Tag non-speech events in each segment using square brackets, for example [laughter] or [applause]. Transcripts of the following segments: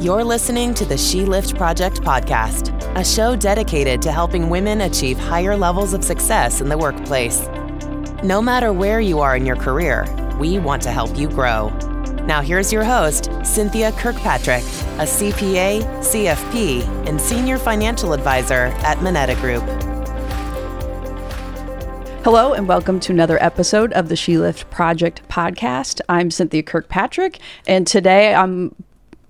You're listening to the She Lift Project podcast, a show dedicated to helping women achieve higher levels of success in the workplace. No matter where you are in your career, we want to help you grow. Now, here's your host, Cynthia Kirkpatrick, a CPA, CFP, and senior financial advisor at Moneta Group. Hello, and welcome to another episode of the She Lift Project podcast. I'm Cynthia Kirkpatrick, and today I'm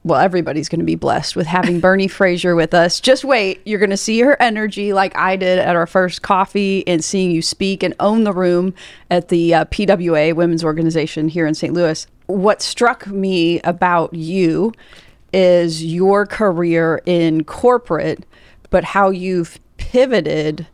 well, everybody's going to be blessed with having Bernie [laughs] Frazier with us. Just wait, you're going to see her energy like I did at our first coffee and seeing you speak and own the room at the uh, PWA Women's Organization here in St. Louis. What struck me about you is your career in corporate, but how you've pivoted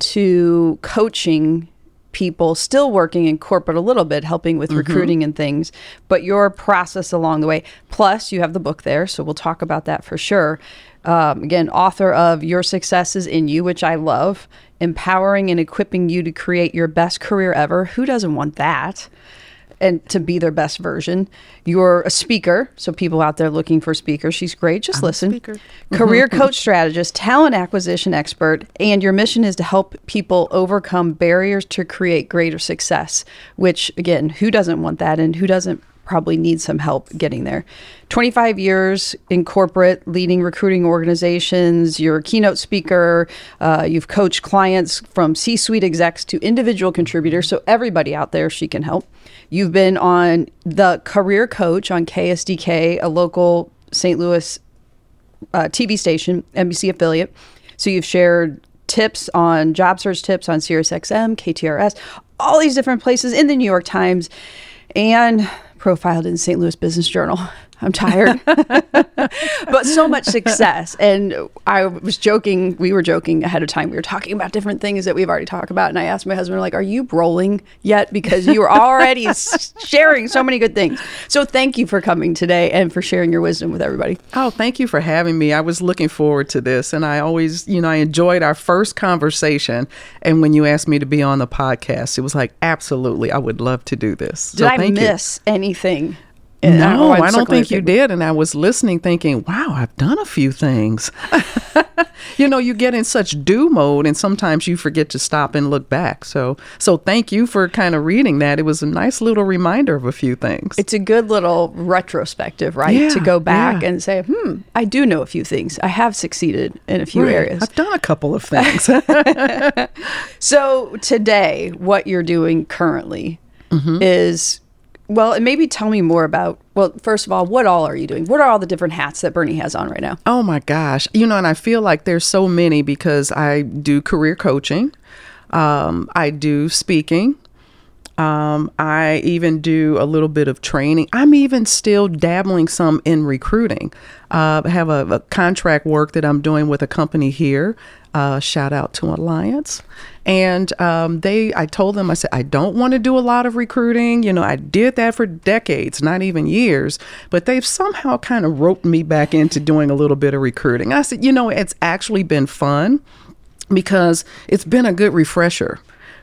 to coaching people still working in corporate a little bit, helping with mm-hmm. recruiting and things, but your process along the way. Plus, you have the book there, so we'll talk about that for sure. Um, again, author of Your Success is in You, which I love, empowering and equipping you to create your best career ever. Who doesn't want that? And to be their best version. You're a speaker, so people out there looking for speakers, she's great. Just I'm listen. [laughs] Career coach strategist, talent acquisition expert, and your mission is to help people overcome barriers to create greater success, which again, who doesn't want that and who doesn't probably need some help getting there. 25 years in corporate, leading recruiting organizations. You're a keynote speaker. Uh, you've coached clients from C suite execs to individual contributors. So, everybody out there, she can help. You've been on the career coach on KSDK, a local St. Louis uh, TV station, NBC affiliate. So, you've shared tips on job search tips on SiriusXM, KTRS, all these different places in the New York Times. And profiled in St. Louis Business Journal. I'm tired, [laughs] but so much success. And I was joking, we were joking ahead of time. We were talking about different things that we've already talked about. And I asked my husband, like, are you rolling yet? Because you were already sharing so many good things. So thank you for coming today and for sharing your wisdom with everybody. Oh, thank you for having me. I was looking forward to this. And I always, you know, I enjoyed our first conversation. And when you asked me to be on the podcast, it was like, absolutely, I would love to do this. Did so I miss you. anything? No, I don't think you did. And I was listening, thinking, wow, I've done a few things. [laughs] you know, you get in such do mode, and sometimes you forget to stop and look back. So, so thank you for kind of reading that. It was a nice little reminder of a few things. It's a good little retrospective, right? Yeah, to go back yeah. and say, hmm, I do know a few things. I have succeeded in a few right. areas. I've done a couple of things. [laughs] so, today, what you're doing currently mm-hmm. is well, and maybe tell me more about, well, first of all, what all are you doing? What are all the different hats that Bernie has on right now? Oh my gosh. You know, and I feel like there's so many because I do career coaching, um, I do speaking. Um, I even do a little bit of training. I'm even still dabbling some in recruiting. Uh, I have a, a contract work that I'm doing with a company here uh, shout out to Alliance. And um, they, I told them, I said, I don't want to do a lot of recruiting. You know, I did that for decades, not even years, but they've somehow kind of roped me back into doing a little bit of recruiting. I said, you know, it's actually been fun because it's been a good refresher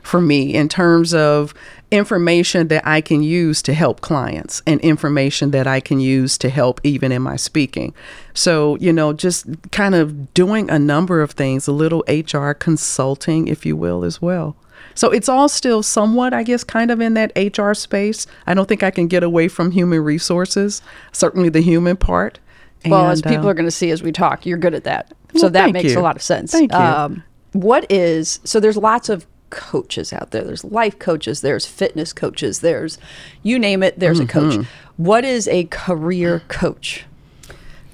for me in terms of information that I can use to help clients and information that I can use to help even in my speaking. So, you know, just kind of doing a number of things, a little HR consulting, if you will, as well. So it's all still somewhat, I guess, kind of in that HR space. I don't think I can get away from human resources, certainly the human part. Well, and, as people uh, are going to see as we talk, you're good at that. So well, that makes you. a lot of sense. Thank you. Um, what is, so there's lots of coaches out there. There's life coaches, there's fitness coaches, there's you name it, there's mm-hmm. a coach. What is a career coach?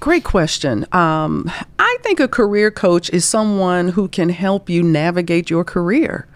Great question. Um, I think a career coach is someone who can help you navigate your career.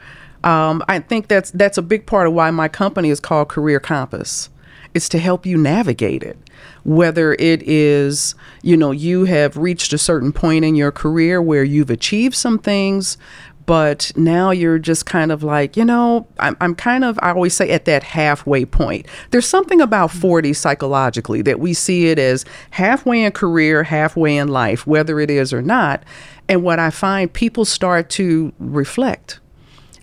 Um, I think that's that's a big part of why my company is called Career Compass. It's to help you navigate it. Whether it is, you know, you have reached a certain point in your career where you've achieved some things, but now you're just kind of like, you know, I'm, I'm kind of, I always say at that halfway point. There's something about mm. 40 psychologically that we see it as halfway in career, halfway in life, whether it is or not. And what I find people start to reflect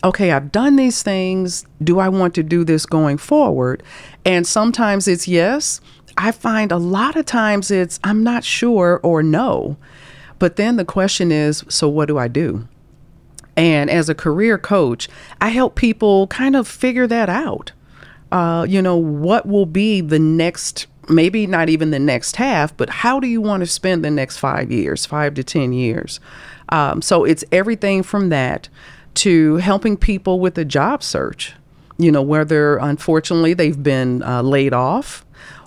okay, I've done these things. Do I want to do this going forward? And sometimes it's yes. I find a lot of times it's I'm not sure or no. But then the question is, so what do I do? And as a career coach, I help people kind of figure that out. Uh, you know, what will be the next, maybe not even the next half, but how do you want to spend the next five years, five to 10 years? Um, so it's everything from that to helping people with a job search, you know, whether unfortunately they've been uh, laid off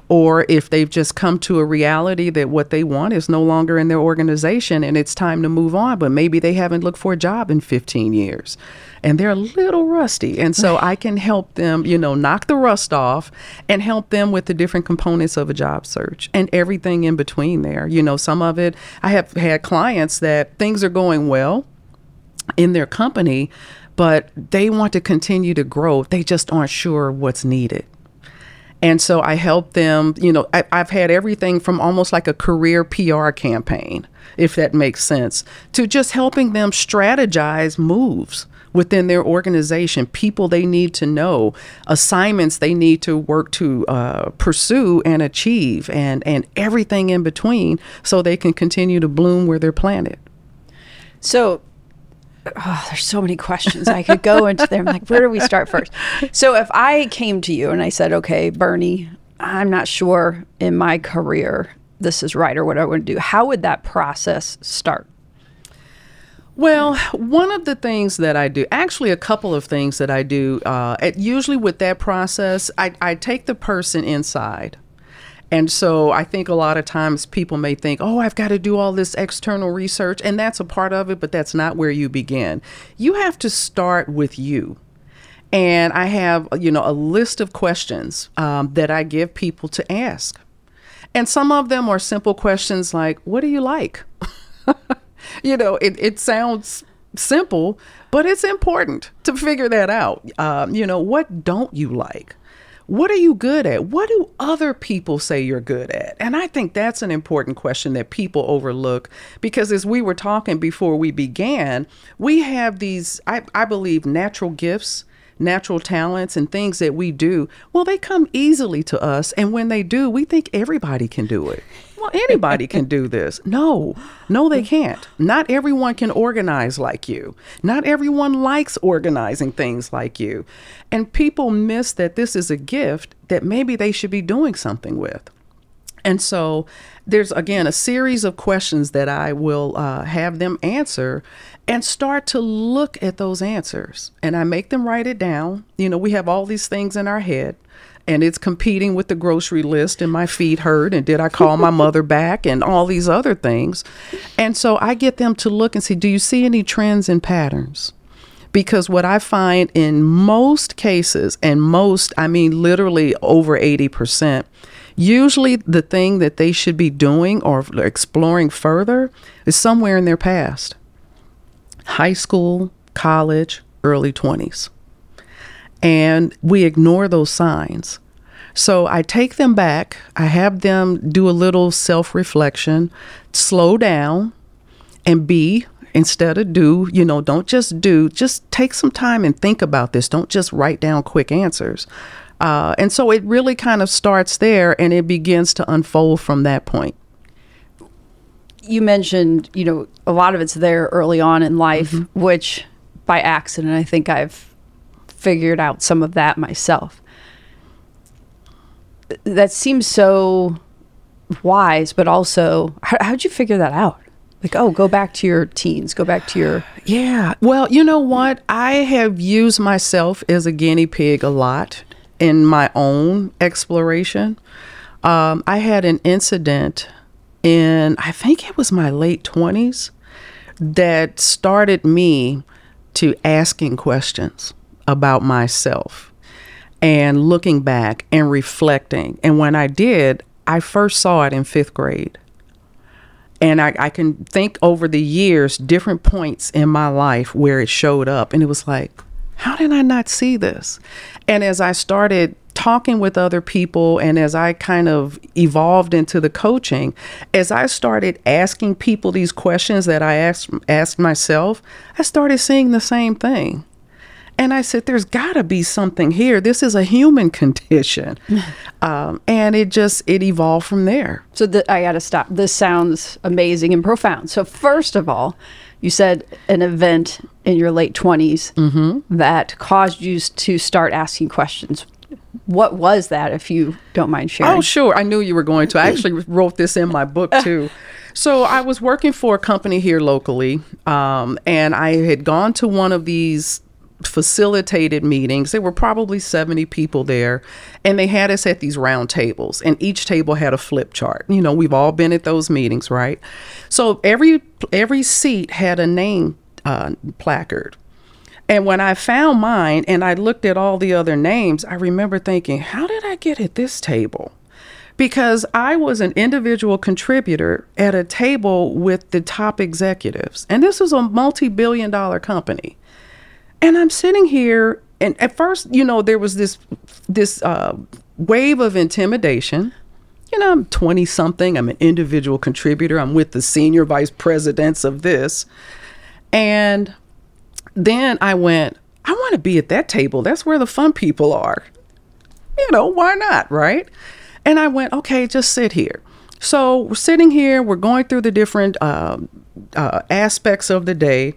or if they've just come to a reality that what they want is no longer in their organization and it's time to move on, but maybe they haven't looked for a job in 15 years and they're a little rusty. And so I can help them, you know, knock the rust off and help them with the different components of a job search and everything in between there. You know, some of it, I have had clients that things are going well in their company, but they want to continue to grow. They just aren't sure what's needed. And so I help them, you know, I, have had everything from almost like a career PR campaign, if that makes sense, to just helping them strategize moves within their organization, people they need to know, assignments they need to work to uh, pursue and achieve, and, and everything in between so they can continue to bloom where they're planted. So oh, there's so many questions I could go into there. I'm like, where do we start first? So if I came to you and I said, okay, Bernie, I'm not sure in my career this is right or what I want to do, how would that process start? Well, one of the things that I do, actually, a couple of things that I do, uh, at, usually with that process, I, I take the person inside and so I think a lot of times people may think, oh, I've got to do all this external research. And that's a part of it, but that's not where you begin. You have to start with you. And I have, you know, a list of questions um, that I give people to ask. And some of them are simple questions like, what do you like? [laughs] you know, it, it sounds simple, but it's important to figure that out. Um, you know, what don't you like? What are you good at? What do other people say you're good at? And I think that's an important question that people overlook because as we were talking before we began, we have these, I, I believe, natural gifts natural talents and things that we do, well, they come easily to us. And when they do, we think everybody can do it well, anybody can do this. No, no, they can't. Not everyone can organize like you. Not everyone likes organizing things like you. And people miss that this is a gift that maybe they should be doing something with. And so there's again a series of questions that I will uh, have them answer and start to look at those answers. And I make them write it down. You know, we have all these things in our head and it's competing with the grocery list and my feet hurt and did I call my [laughs] mother back and all these other things. And so I get them to look and see do you see any trends and patterns? Because what I find in most cases, and most, I mean literally over 80%, usually the thing that they should be doing or exploring further is somewhere in their past high school, college, early 20s and we ignore those signs. So I take them back, I have them do a little self reflection, slow down, and be instead of do. You know, don't just do, just take some time and think about this. Don't just write down quick answers. Uh, and so it really kind of starts there and it begins to unfold from that point. You mentioned, you know, a lot of it's there early on in life, mm-hmm. which by accident, I think I've figured out some of that myself. That seems so wise, but also, how, how'd you figure that out? Like, oh, go back to your teens, go back to your. [sighs] Yeah. Well, you know what? I have used myself as a guinea pig a lot in my own exploration. Um, I had an incident in, I think it was my late 20s, that started me to asking questions about myself and looking back and reflecting. And when I did, I first saw it in fifth grade. And I, I, can think over the years, different points in my life where it showed up. And it was like, how did I not see this? And as I started talking with other people and as I kind of evolved into the coaching, as I started asking people these questions that I asked, asked myself, I started seeing the same thing. And I said, there's got to be something here. This is a human [laughs] condition. [laughs] um, and it just, it evolved from there. So the, I got to stop. This sounds amazing and profound. So first of all, you said an event in your late 20s Mm-hmm. that caused you to start asking questions. What was that, if you don't mind sharing? Oh, sure. I knew you were going to. I actually [laughs] wrote this in my book too. So I was working for a company here locally, um, and I had gone to one of these facilitated meetings. There were probably 70 people there, and they had us at these round tables, and each table had a flip chart. You know, we've all been at those meetings, right? So every every seat had a name uh, placard. And when I found mine and I looked at all the other names, I remember thinking, how did I get at this table? Because I was an individual contributor at a table with the top executives. And this was a multi billion dollar company. And I'm sitting here, and at first, you know, there was this this uh, wave of intimidation. You know, I'm 20 something. I'm an individual contributor. I'm with the senior vice presidents of this, and then I went. I want to be at that table. That's where the fun people are. You know, why not, right? And I went, okay, just sit here. So we're sitting here. We're going through the different uh, uh, aspects of the day.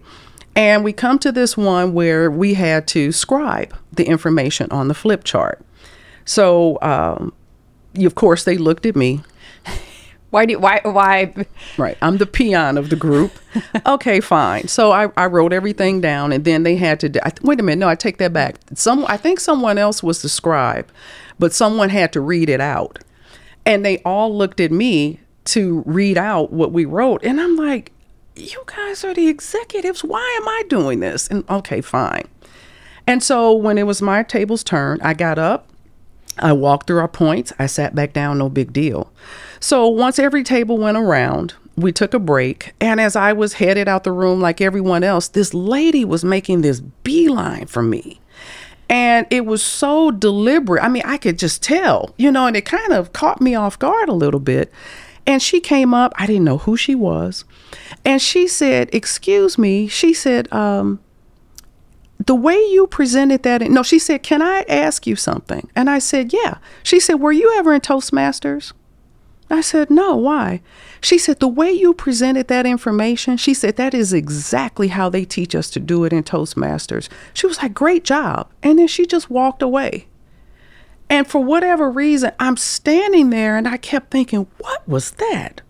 And we come to this one where we had to scribe the information on the flip chart. So, um, of course, they looked at me. [laughs] Why do why why Right. I'm the peon of the group. [laughs] okay, fine. So I, I wrote everything down, and then they had to. do- I, wait a minute. No, I take that back. Some I think someone else was the scribe, but someone had to read it out, and they all looked at me to read out what we wrote, and I'm like, "You guys are the executives. Why am I doing this?" And okay, fine. And so when it was my table's turn, I got up. I walked through our points. I sat back down, no big deal. So once every table went around, we took a break. And as I was headed out the room like everyone else, this lady was making this beeline for me. And it was so deliberate. I mean, I could just tell, you know, and it kind of caught me off guard a little bit. And she came up, I didn't know who she was. And she said, Excuse me. She said, um, the way you presented that, no, she said, Can I ask you something? And I said, Yeah. She said, Were you ever in Toastmasters? I said, No, why? She said, The way you presented that information, she said, That is exactly how they teach us to do it in Toastmasters. She was like, Great job. And then she just walked away. And for whatever reason, I'm standing there and I kept thinking, What was that?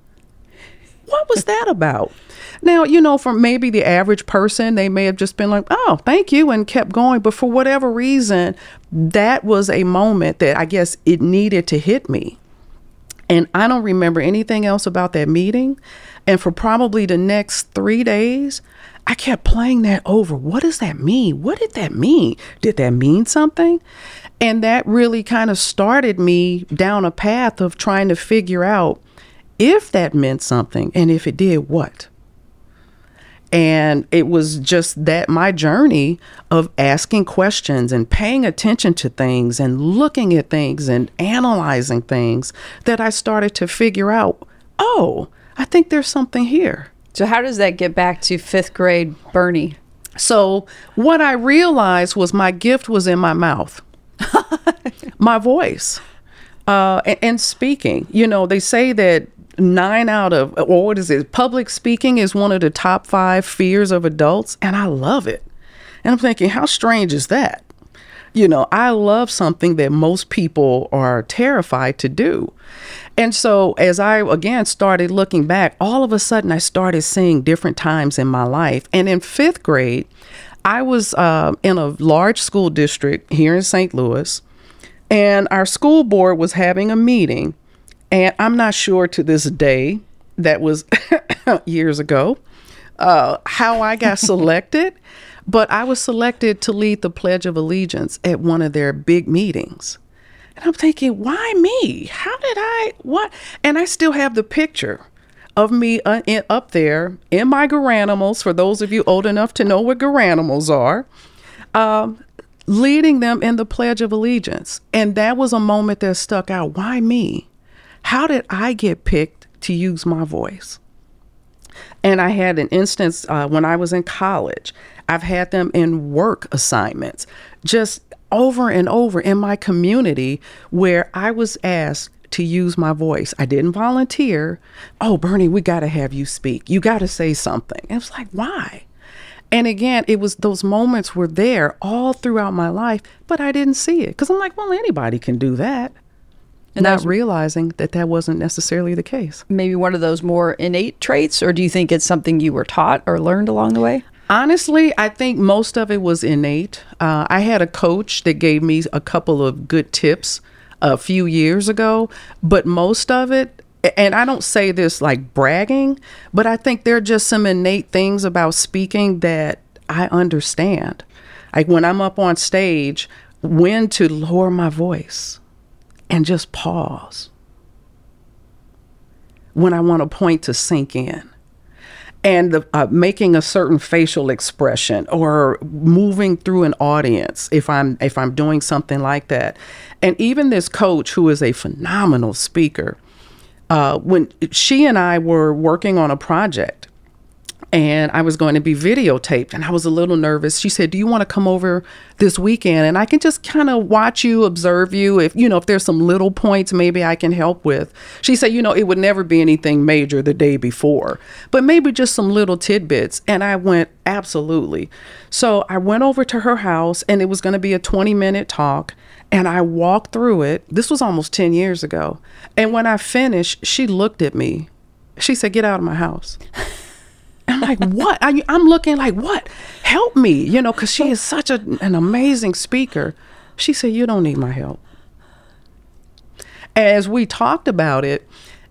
What was that about? Now, you know, for maybe the average person, they may have just been like, oh, thank you, and kept going. But for whatever reason, that was a moment that I guess it needed to hit me. And I don't remember anything else about that meeting. And for probably the next three days, I kept playing that over. What does that mean? What did that mean? Did that mean something? And that really kind of started me down a path of trying to figure out if that meant something and if it did, what? And it was just that my journey of asking questions and paying attention to things and looking at things and analyzing things that I started to figure out oh, I think there's something here. so how does that get back to fifth grade Bernie? So, what I realized was my gift was in my mouth, [laughs] my voice, uh, and, and speaking. You know, they say that nine out of, or what is it, public speaking is one of the top five fears of adults, and I love it. And I'm thinking, how strange is that? You know, I love something that most people are terrified to do. And so, as I again started looking back, all of a sudden I started seeing different times in my life. And in fifth grade, I was uh, in a large school district here in St. Louis, and our school board was having a meeting. And I'm not sure to this day, that was [laughs] years ago, uh, how I got [laughs] selected, but I was selected to lead the Pledge of Allegiance at one of their big meetings. And I'm thinking, why me? How did I, what? And I still have the picture of me uh, in, up there in my garanimals, for those of you old enough to know what garanimals are, um, leading them in the Pledge of Allegiance. And that was a moment that stuck out. Why me? How did I get picked to use my voice? And I had an instance uh, when I was in college. I've had them in work assignments, just over and over in my community where I was asked to use my voice. I didn't volunteer. Oh, Bernie, we got to have you speak. You got to say something. And it was like, why? And again, it was those moments were there all throughout my life, but I didn't see it because I'm like, well, anybody can do that. And not realizing that that wasn't necessarily the case. Maybe one of those more innate traits, or do you think it's something you were taught or learned along the way? Honestly, I think most of it was innate. Uh, I had a coach that gave me a couple of good tips a few years ago, but most of it, and I don't say this like bragging, but I think there are just some innate things about speaking that I understand. Like when I'm up on stage, when to lower my voice and just pause. When I want a point to sink in and the, uh, making a certain facial expression or moving through an audience if i'm if i'm doing something like that. And even this coach who is a phenomenal speaker uh, when she and i were working on a project and I was going to be videotaped and I was a little nervous. She said, "Do you want to come over this weekend and I can just kind of watch you, observe you if you know if there's some little points maybe I can help with." She said, "You know, it would never be anything major the day before, but maybe just some little tidbits." And I went, "Absolutely." So, I went over to her house and it was going to be a 20-minute talk and I walked through it. This was almost 10 years ago. And when I finished, she looked at me. She said, "Get out of my house." [laughs] Like, what? I, am looking like, what? Help me, you know, because she is such a, an amazing speaker. She said, you don't need my help. As we talked about it,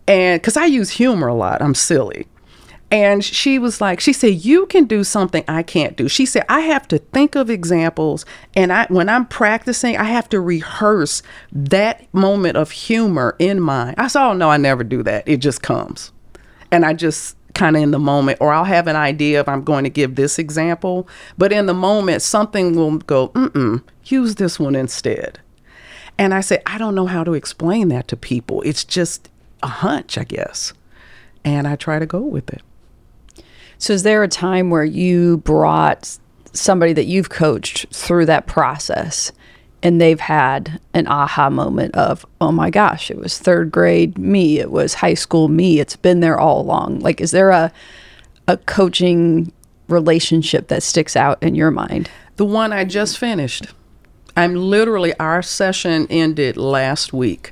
and because I use humor a lot, I'm silly. And she was like, she said, you can do something I can't do. She said, I have to think of examples. And I, when I'm practicing, I have to rehearse that moment of humor in mind. I said, oh, no, I never do that. It just comes. And I just kind of in the moment, or I'll have an idea if I'm going to give this example, but in the moment, something will go, mm use this one instead. And I say, I don't know how to explain that to people. It's just a hunch, I guess. And I try to go with it. So, is there a time where you brought somebody that you've coached through that process and they've had an aha moment of, oh my gosh, it was third grade me, it was high school me, it's been there all along. Like, is there a a coaching relationship that sticks out in your mind? The one I just finished. I'm literally our session ended last week,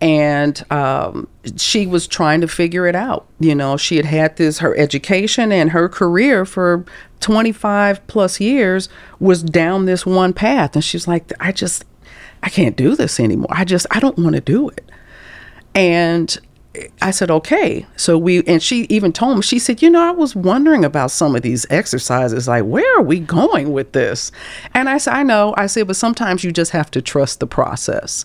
and um, she was trying to figure it out. You know, she had had this her education and her career for 25 plus years was down this one path, and she's like, I just I can't do this anymore. I just I don't want to do it, and I said, okay. So we, and she even told me, she said, you know, I was wondering about some of these exercises. Like, where are we going with this? And I said, I know. I said, but sometimes you just have to trust the process.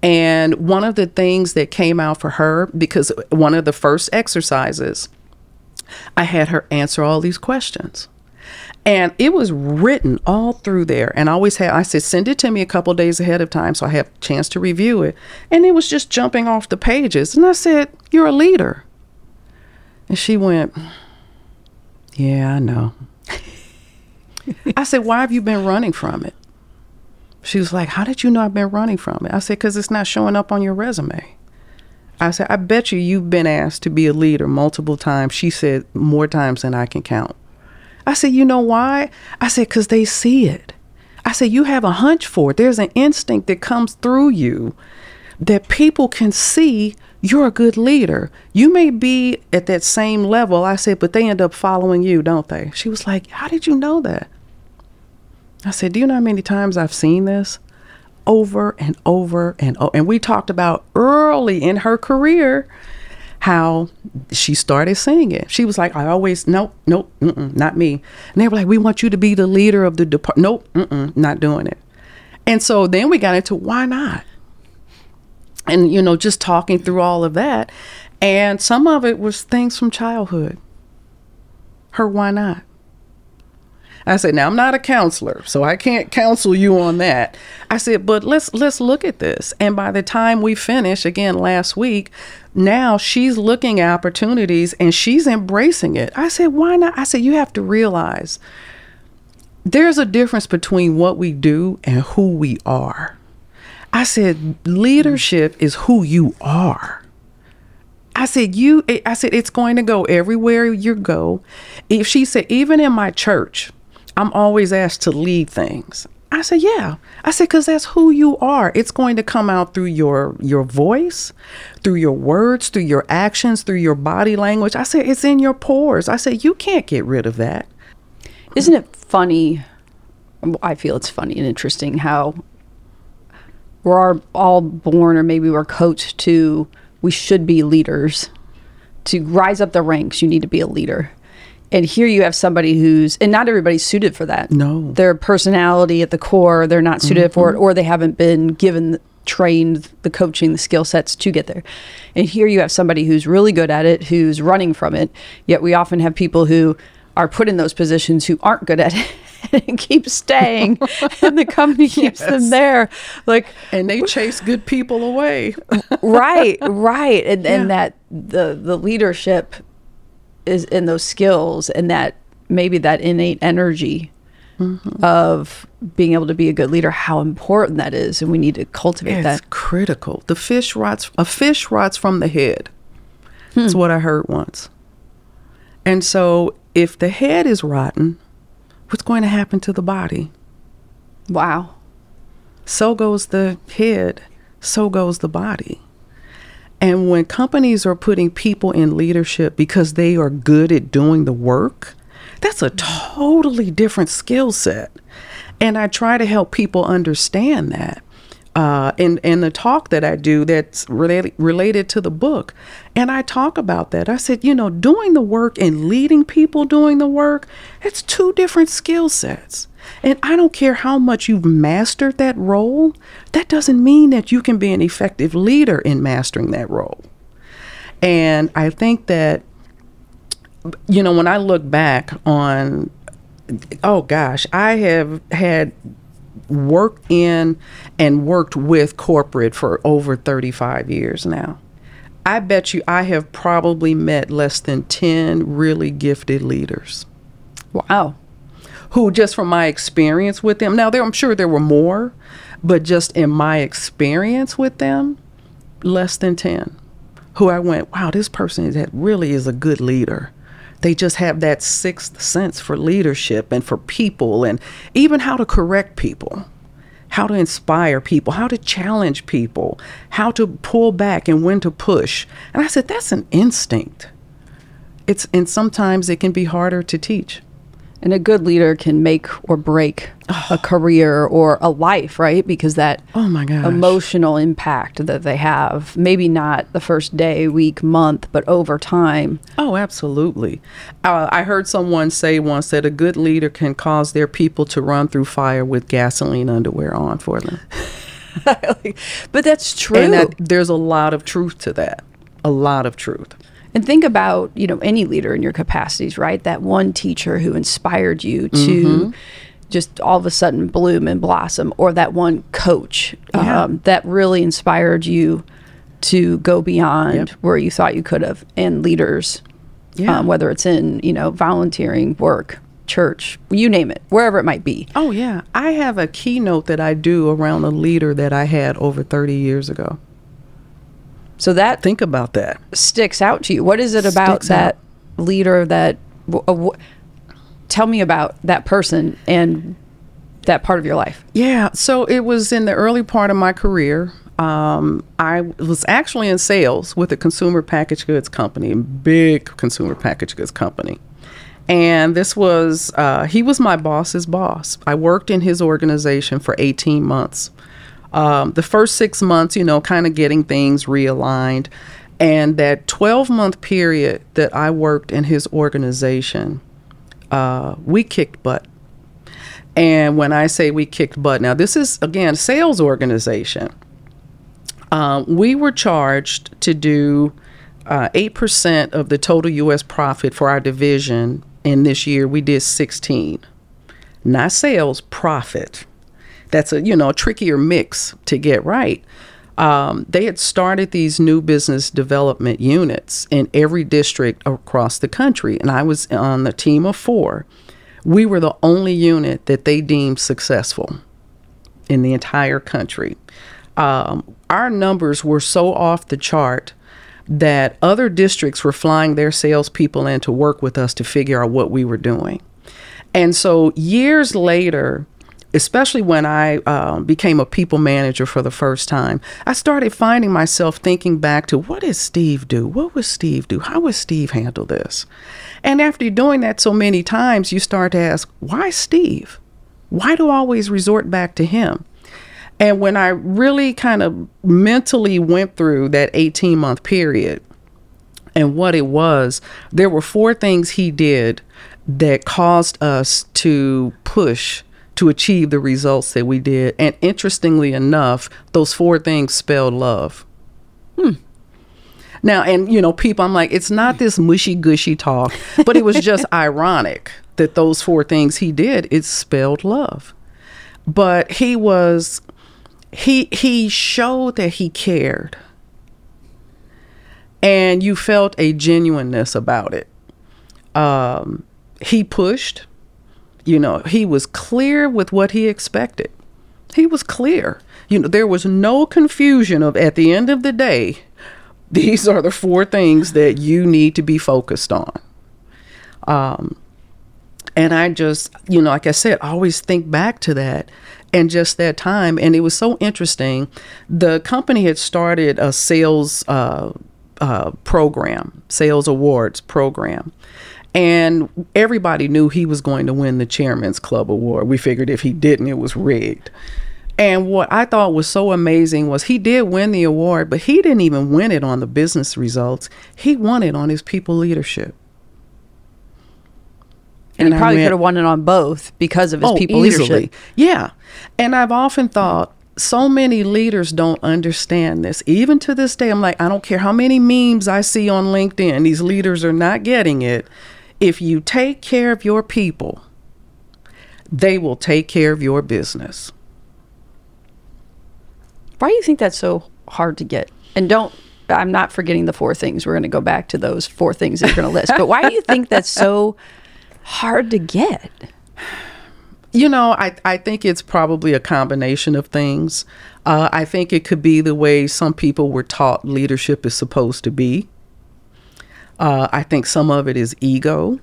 And one of the things that came out for her, because one of the first exercises, I had her answer all these questions. And it was written all through there. And I always had, I said, send it to me a couple days ahead of time so I have a chance to review it. And it was just jumping off the pages. And I said, You're a leader. And she went, Yeah, I know. [laughs] I said, Why have you been running from it? She was like, How did you know I've been running from it? I said, Because it's not showing up on your resume. I said, I bet you you've been asked to be a leader multiple times. She said, More times than I can count. I said, You know why? I said, Because they see it. I said, You have a hunch for it. There's an instinct that comes through you that people can see you're a good leader. You may be at that same level. I said, But they end up following you, don't they? She was like, How did you know that? I said, Do you know how many times I've seen this? Over and over and over. And we talked about early in her career how she started saying it. She was like, I always, nope, nope, not me. And they were like, we want you to be the leader of the department. Nope, not doing it. And so then we got into why not? And, you know, just talking through all of that. And some of it was things from childhood. Her why not? I said, now I'm not a counselor, so I can't counsel you on that. I said, but let's let's look at this. And by the time we finish again last week, now she's looking at opportunities and she's embracing it. I said, why not? I said, you have to realize there's a difference between what we do and who we are. I said, leadership is who you are. I said, you, I said, it's going to go everywhere you go. If she said, even in my church, I'm always asked to lead things. I said, yeah. I said, because that's who you are. It's going to come out through your your voice, through your words, through your actions, through your body language. I said, it's in your pores. I said, you can't get rid of that. Isn't it funny? I feel it's funny and interesting how we're all born, or maybe we're coached to we should be leaders. To rise up the ranks, you need to be a leader. And here you have somebody who's, and not everybody's suited for that. No. Their personality at the core, they're not suited mm-hmm. for it, or they haven't been given, trained the coaching, the skill sets to get there. And here you have somebody who's really good at it, who's running from it. Yet we often have people who are put in those positions who aren't good at it [laughs] and keep staying [laughs] and the company keeps yes. them there like and they [laughs] chase good people away right right and, yeah. and that the the leadership is in those skills and that maybe that innate energy mm-hmm. of being able to be a good leader how important that is. And we need to cultivate it's that. critical. The fish rots a fish rots from the head. Hmm. that's what i heard once. And so if the head is rotten what's going to happen to the body? Wow. So goes the head. So goes the body and when companies are putting people in leadership because they are good at doing the work, that's a totally different skill set. And I try to help people understand that. Uh, in, in the talk that I do that's related, related to the book. And I talk about that. I said, you know, doing the work and leading people doing the work, it's two different skill sets. And I don't care how much you've mastered that role, that doesn't mean that you can be an effective leader in mastering that role. And I think that, you know, when I look back on, oh gosh, I have had worked in and worked with corporate for over 35 years now. I bet you I have probably met less than 10 really gifted leaders. Wow who just from my experience with them now there i'm sure there were more but just in my experience with them less than 10 who i went wow this person that really is a good leader they just have that sixth sense for leadership and for people and even how to correct people how to inspire people how to challenge people how to pull back and when to push. And i said that's an instinct. It's and sometimes it can be harder to teach and a good leader can make or break oh. a career or a life, right? Because that oh my gosh. emotional impact that they have, maybe not the first day, week, month, but over time. Oh, absolutely. Uh, I heard someone say once that a good leader can cause their people to run through fire with gasoline underwear on for them. [laughs] but that's true. And that, there's a lot of truth to that. A lot of truth. And think about, you know, any leader in your capacities, right? That one teacher who inspired you to mm-hmm. just all of a sudden bloom and blossom, or that one coach yeah. um, that really inspired you to go beyond yep. where you thought you could have, and leaders, yeah. um, whether it's in, you know, volunteering work, church, you name it, wherever it might be. Oh, yeah. I have a keynote that I do around a leader that I had over 30 years ago. So that think about that sticks out to you. What is it about that out. leader that? Uh, tell me about that person and that part of your life. Yeah, so it was in the early part of my career. Um, I was actually in sales with a consumer packaged goods company, big consumer packaged goods company. And this was, uh, he was my boss's boss. I worked in his organization for 18 months um, the first six months, you know, kind of getting things realigned. And that 12 month period that I worked in his organization, uh, we kicked butt. And when I say we kicked butt, now this is again sales organization. Um, we were charged to do uh, eight percent of the total U.S. profit for our division. In this year, we did 16. Not sales, profit that's a you know trickier mix to get right. Um, they had started these new business development units in every district across the country, and I was on the team of four. we were the only unit that they deemed successful in the entire country. Um, our numbers were so off the chart that other districts were flying their salespeople in to work with us to figure out what we were doing. And so years later, especially when I um, became a people manager for the first time, I started finding myself thinking back to what did Steve do? What would Steve do? How would Steve handle this? And after doing that so many times, you start to ask, why Steve? Why do I always resort back to him? And when I really kind of mentally went through that 18 month period and what it was, there were four things he did that caused us to push to achieve the results that we did. And interestingly enough, those four things spelled love. Hmm. Now, and you know, people, I'm like, it's not this mushy gushy talk, but it was [laughs] just ironic that those four things he did, it spelled love. But he was, he he showed that he cared, and you felt a genuineness about it. Um, he pushed, you know, he was clear with what he expected. He was clear. You know, there was no confusion of at the end of the day, [laughs] these are the four things that you need to be focused on. Um, and I just, you know, like I said, I always think back to that and just that time. And it was so interesting. The company had started a sales uh, uh, program, sales awards program. And everybody knew he was going to win the Chairman's Club Award. We figured if he didn't, it was rigged. And what I thought was so amazing was he did win the award, but he didn't even win it on the business results. He won it on his people leadership. And, And he probably went- could have won it on both because of his Oh, people easily. leadership. Yeah. And I've often thought so many leaders don't understand this. Even to this day, I'm like, I don't care how many memes I see on LinkedIn, these leaders are not getting it. If you take care of your people, they will take care of your business. Why do you think that's so hard to get? And don't, I'm not forgetting the four things. We're going to go back to those four things that you're going to list. But why do you think that's so hard to get? You know, I, I think it's probably a combination of things. Uh, I think it could be the way some people were taught leadership is supposed to be. Uh, I think some of it is ego.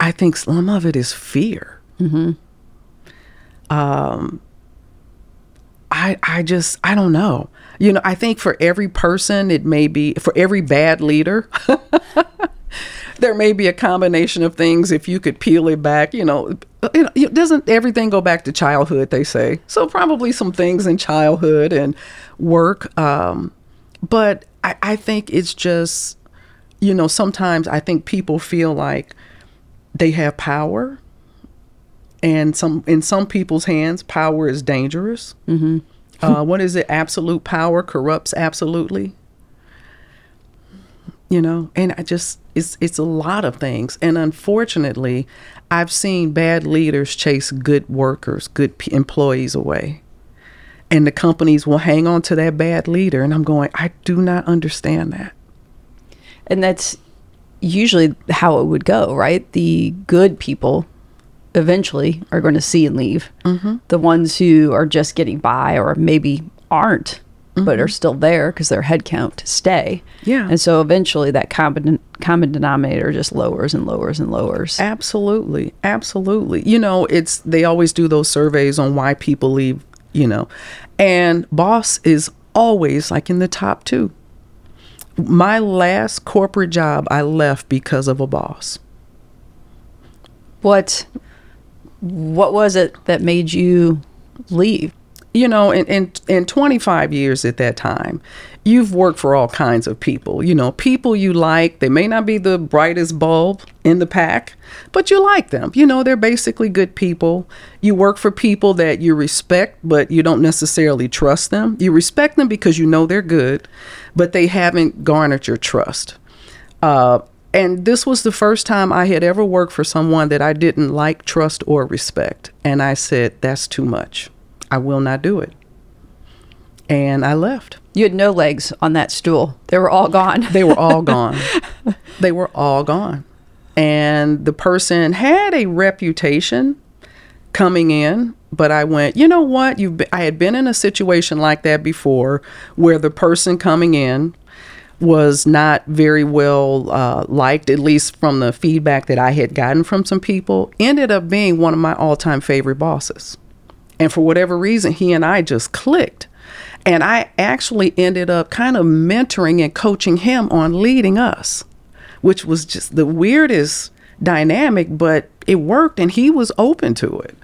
I think some of it is fear. Um, I I just I don't know. You know, I think for every person, it may be for every bad leader. [laughs] there may be a combination of things if you could peel it back you know you know it doesn't everything go back to childhood they say so probably some things in childhood and work um, but I, I think it's just you know sometimes i think people feel like they have power and some in some people's hands power is dangerous. Mm-hmm. uh, what is it? Absolute power corrupts absolutely. You know and i just it's it's a lot of things. And unfortunately i've seen bad leaders chase good workers good p- employees away. And the companies will hang on to that bad leader. And i'm going i do not understand that And that's usually how it would go, right? The good people eventually are going to see and leave. Mm-hmm. The ones who are just getting by or maybe aren't, but are still there because their headcount to stay. Yeah. And so eventually that common, common denominator just lowers and lowers and lowers. Absolutely. Absolutely. You know, it's they always do those surveys on why people leave, you know. And boss is always like in the top 2. My last corporate job I left because of a boss. What what was it that made you leave? You know, in, in in 25 years at that time, you've worked for all kinds of people. You know, people you like. They may not be the brightest bulb in the pack, but you like them. You know, they're basically good people. You work for people that you respect, but you don't necessarily trust them. You respect them because you know they're good, but they haven't garnered your trust. Uh, and this was the first time I had ever worked for someone that I didn't like, trust, or respect. And I said, that's too much. I will not do it. And I left. You had no legs on that stool. They were all gone. They were all [laughs] gone. they were all gone. and the person had a reputation coming in but I went, you know what? You I had been in a situation like that before where the person coming in was not very well uh, liked, at least from the feedback that I had gotten from some people, ended up being one of my all time favorite bosses. And for whatever reason, he and I just clicked. And I actually ended up kind of mentoring and coaching him on leading us, which was just the weirdest dynamic, but it worked and he was open to it.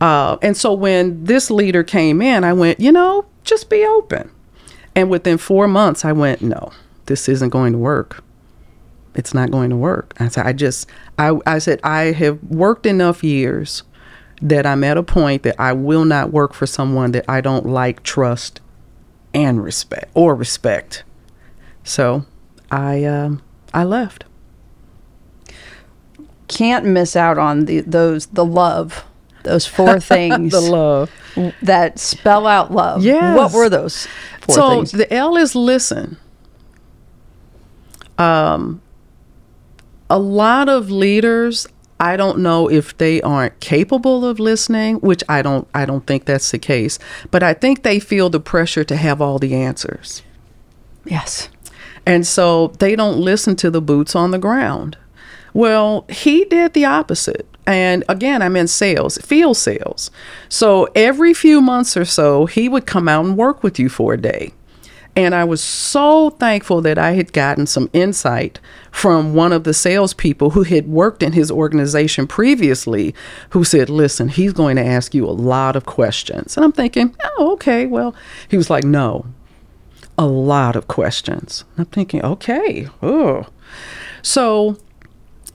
Uh, and so when this leader came in, I went, you know, just be open. And within four months, I went, no, this isn't going to work. It's not going to work. I said, I just, I, I said, I have worked enough years that I'm at a point that I will not work for someone that I don't like, trust, and respect or respect. So I, um, I left. Can't miss out on the those the love those four [laughs] things the love that spell out love. Yes. What were those four so things? the L is listen. Um, a lot of leaders, I don't know if they aren't capable of listening, which I don't. I don't think that's the case. But I think they feel the pressure to have all the answers, yes. and so they don't listen to the boots on the ground. Well, he did the opposite. And again, I'm in sales, field sales. So every few months or so, he would come out and work with you for a day. And I was so thankful that I had gotten some insight from one of the salespeople who had worked in his organization previously, who said, Listen, he's going to ask you a lot of questions. And I'm thinking, Oh, okay. Well, he was like, No, a lot of questions. I'm thinking, Okay. Oh. So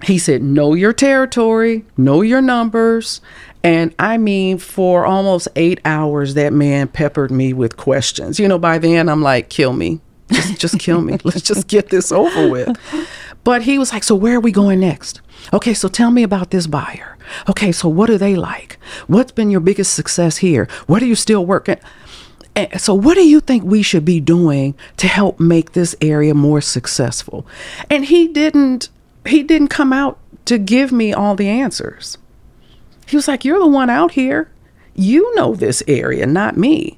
he said, Know your territory, know your numbers. And I mean, for almost eight hours, that man peppered me with questions. You know, by then I'm like, Kill me. Just, just kill me. Let's just get this over with. But he was like, So where are we going next? Okay, so tell me about this buyer. Okay, so what are they like? What's been your biggest success here? What are you still working? And so what do you think we should be doing to help make this area more successful? And he didn't he didn't come out to give me all the answers. He was like, You're the one out here. You know this area, not me.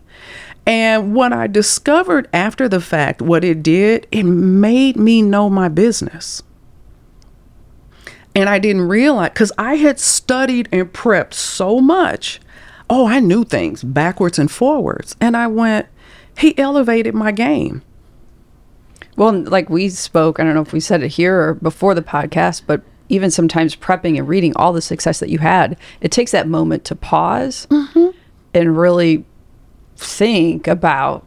And what I discovered after the fact, what it did, it made me know my business. And I didn't realize, because I had studied and prepped so much. Oh, I knew things backwards and forwards. And I went, he elevated my game. Well, like we spoke, I don't know if we said it here or before the podcast, but even sometimes prepping and reading all the success that you had, it takes that moment to pause mm-hmm. and really think about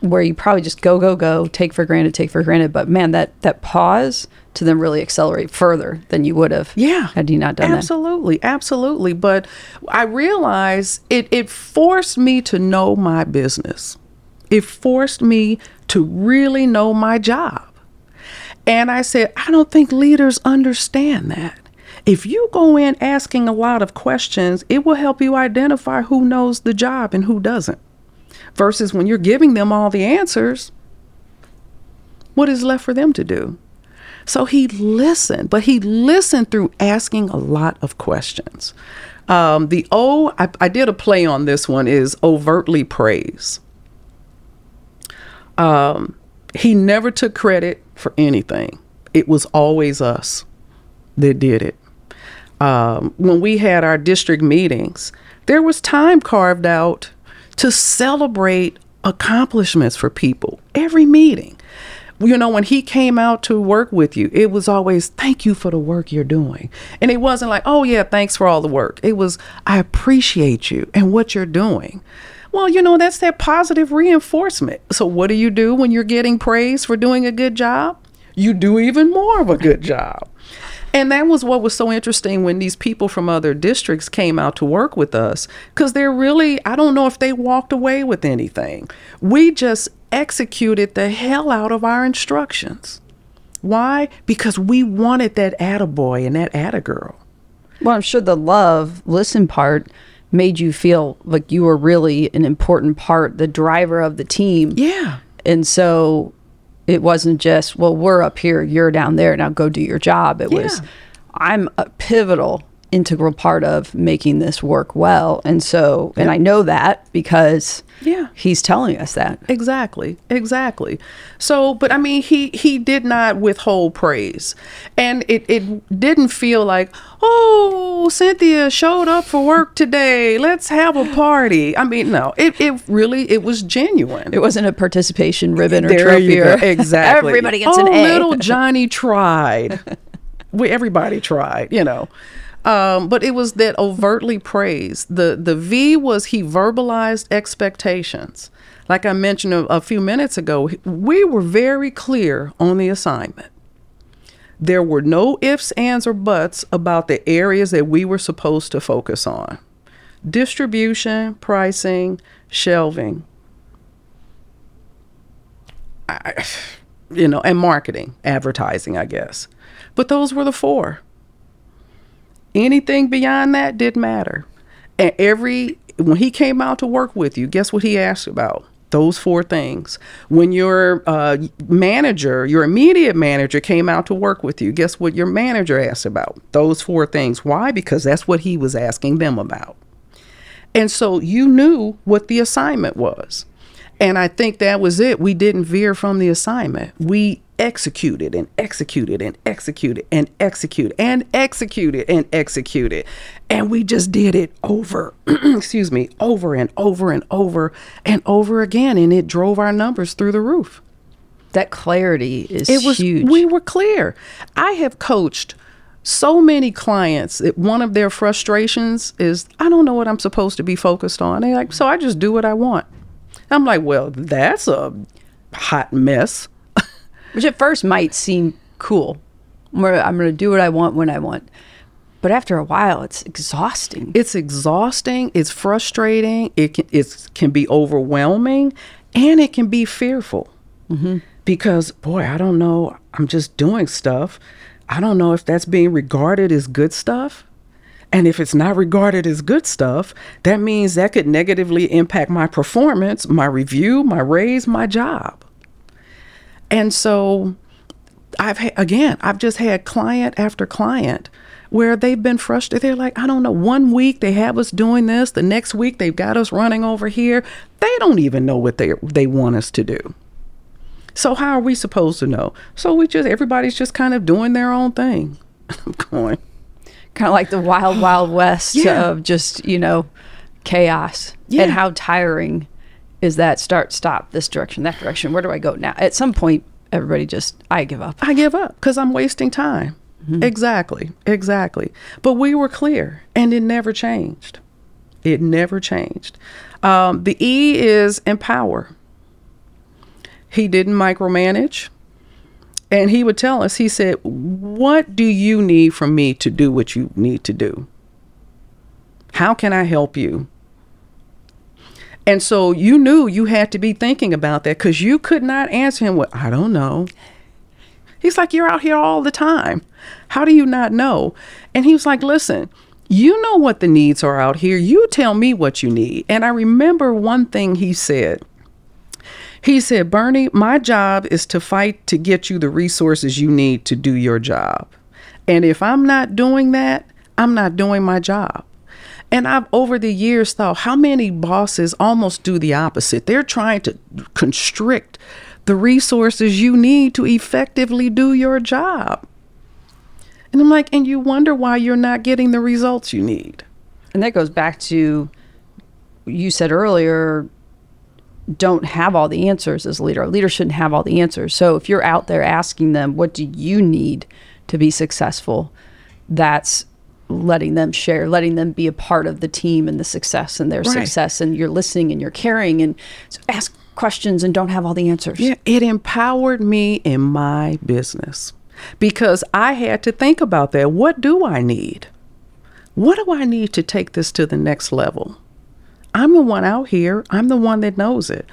where you probably just go, go, go, take for granted, take for granted. But man, that that pause to then really accelerate further than you would have Yeah. had you not done that. absolutely, Absolutely. But I realized it, it forced me to know my business. It forced me to really know my job. And I said, I don't think leaders understand that. If you go in asking a lot of questions, it will help you identify who knows the job and who doesn't. Versus when you're giving them all the answers, what is left for them to do? So he listened, but he listened through asking a lot of questions. Um, the O, I, I did a play on this one, is overtly praise. Um, he never took credit for anything, it was always us that did it. Um, when we had our district meetings, there was time carved out to celebrate accomplishments for people every meeting. You know, when he came out to work with you, it was always, thank you for the work you're doing. And it wasn't like, oh, yeah, thanks for all the work. It was, I appreciate you and what you're doing. Well, you know, that's that positive reinforcement. So, what do you do when you're getting praise for doing a good job? You do even more of a good job. And that was what was so interesting when these people from other districts came out to work with us because they're really, I don't know if they walked away with anything. We just executed the hell out of our instructions. Why? Because we wanted that attaboy and that attagirl. Well, I'm sure the love listen part made you feel like you were really an important part, the driver of the team. Yeah. And so it wasn't just, well, we're up here, you're down there, now go do your job. It was, I'm a pivotal integral part of making this work well. And so, and I know that because Yeah. he's telling us that. Exactly, exactly. So, but I mean, he he did not withhold praise, and it it didn't feel like, oh, Cynthia showed up for work today. Let's have a party. I mean, no, it it really it was genuine. It wasn't a participation ribbon or there trophy or. [laughs] Exactly. everybody gets oh, an A. little Johnny tried. we everybody tried, you know. Um, but it was that overtly praised. The the V was he verbalized expectations. Like I mentioned a, a few minutes ago, we were very clear on the assignment. There were no ifs, ands, or buts about the areas that we were supposed to focus on. Distribution, pricing, shelving, I, [sighs] you know, and marketing, advertising, I guess. But those were the four. Anything beyond that didn't matter. And every when he came out to work with you, guess what he asked about? Those four things. When your uh, manager, your immediate manager, came out to work with you, guess what your manager asked about? Those four things. Why? Because that's what he was asking them about. And so you knew what the assignment was. And I think that was it. We didn't veer from the assignment. We executed and executed and executed and executed and executed and executed. And we just did it over, [clears throat] excuse me, over and over and over and over again. And it drove our numbers through the roof. that clarity is It was, huge. we were clear. I have coached so many clients that one of their frustrations is, I don't know what I'm supposed to be focused on. They're like, so I just do what I want. I'm like, well, that's a hot mess. Which at first might seem cool. I'm gonna, do what I want when I want, but after a while, it's exhausting. It's exhausting. It's frustrating. It can, it's, can be overwhelming, and it can be fearful. Mm-hmm. Because boy, I don't know. I'm just doing stuff. I don't know if that's being regarded as good stuff. And if it's not regarded as good stuff, that means that could negatively impact my performance, my review, my raise, my job. And so I've had, again, I've just had client after client where they've been frustrated. They're like, I don't know, one week they have us doing this, the next week they've got us running over here. They don't even know what they they want us to do. So how are we supposed to know? So we just everybody's just kind of doing their own thing. [laughs] I'm going. kind of like the wild, wild west [gasps] Yeah. of just you know chaos Yeah. and how tiring is that start stop this direction that direction where do i go now at some point everybody just i give up I give up because I'm wasting time. Exactly, exactly. But we were clear, and it never changed. It never changed. Um, the E is empower. He didn't micromanage. And he would tell us, he said, What do you need from me to do what you need to do? How can I help you? And so you knew you had to be thinking about that because you could not answer him with, I don't know. He's like, You're out here all the time. How do you not know? And he was like, Listen, you know what the needs are out here. You tell me what you need. And I remember one thing he said. He said, Bernie, my job is to fight to get you the resources you need to do your job. And if I'm not doing that, I'm not doing my job. And I've over the years thought how many bosses almost do the opposite. They're trying to constrict the resources you need to effectively do your job. And I'm like, and you wonder why you're not getting the results you need. and that goes back to you said earlier don't have all the answers as a leader a leader shouldn't have all the answers so if you're out there asking them what do you need to be successful that's letting them share letting them be a part of the team and the success and their Right. success and you're listening and you're caring and so ask questions and don't have all the answers Yeah, it empowered me in my business because I had to think about that. What do I need? What do I need to take this to the next level? I'm the one out here. I'm the one that knows it.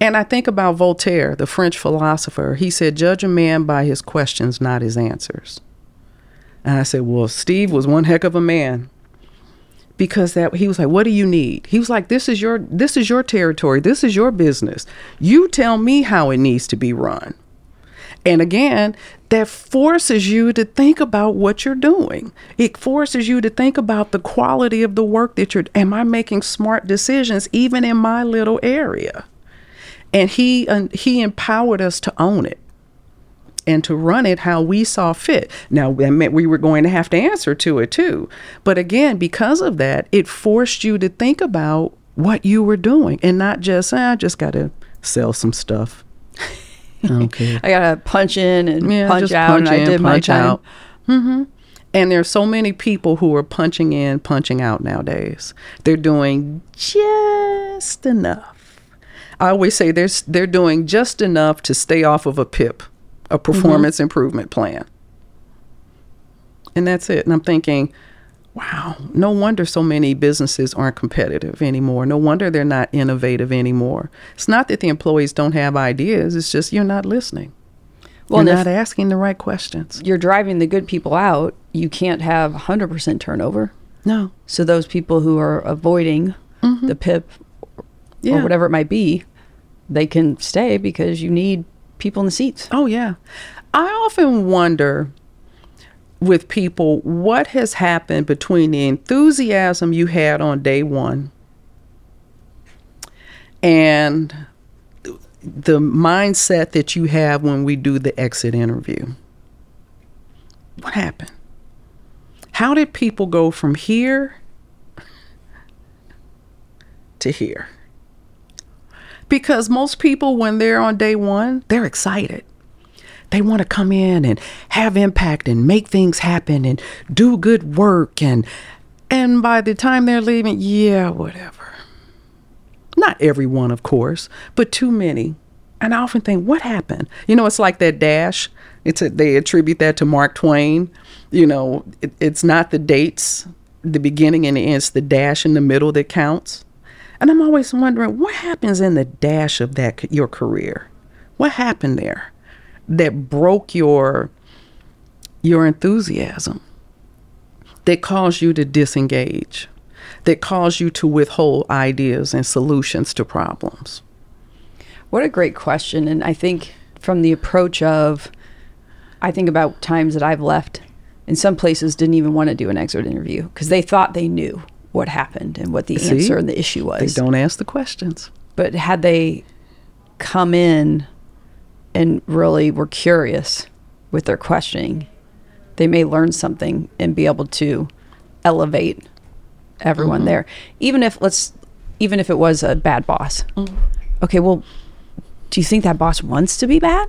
And I think about Voltaire, the French philosopher. He said, Judge a man by his questions, not his answers. And I said, Well, Steve was one heck of a man. Because that he was like, What do you need? He was like, This is your this is your territory. This is your business. You tell me how it needs to be run. And again, that forces you to think about what you're doing. It forces you to think about the quality of the work that you're am I making smart decisions even in my little area? And he uh, he empowered us to own it and to run it how we saw fit. Now, that meant we were going to have to answer to it too. But again, because of that, it forced you to think about what you were doing and not just, ah, I just got to sell some stuff. Okay. I [laughs] got to punch in and yeah, punch out, punch and in, I did my time. Mm-hmm. And there's so many people who are punching in, punching out nowadays. They're doing just enough. I always say they're, they're doing just enough to stay off of a PIP a performance mm-hmm. improvement plan. And that's it. And I'm thinking, wow, no wonder so many businesses aren't competitive anymore. No wonder they're not innovative anymore. It's not that the employees don't have ideas, it's just you're not listening. Well, you're not asking the right questions. You're driving the good people out. You can't have 100% turnover. No. So those people who are avoiding mm-hmm. the PIP yeah. or whatever it might be, they can stay because you need people in the seats. Oh, yeah. I often wonder with people what has happened between the enthusiasm you had on day one and the mindset that you have when we do the exit interview. What happened? How did people go from here to here? Because most people, when they're on day one, they're excited. They want to come in and have impact and make things happen and do good work and and by the time they're leaving, yeah, whatever. Not everyone, of course, but too many. And I often think, what happened? You know, it's like that dash. It's a, they attribute that to Mark Twain. You know, it, it's not the dates, the beginning and the end. It's the dash in the middle that counts. And I'm always wondering what happens in the dash of that your career? What happened there that broke your your enthusiasm? That caused you to disengage? That caused you to withhold ideas and solutions to problems? What a great question. And I think from the approach of I think about times that I've left in some places didn't even want to do an exit interview because they thought they knew what happened and what the See? answer and the issue was. They don't ask the questions. But had they come in and really were curious with their questioning, they may learn something and be able to elevate everyone mm-hmm. there. Even if let's even if it was a bad boss. Mm-hmm. Okay, well, do you think that boss wants to be bad?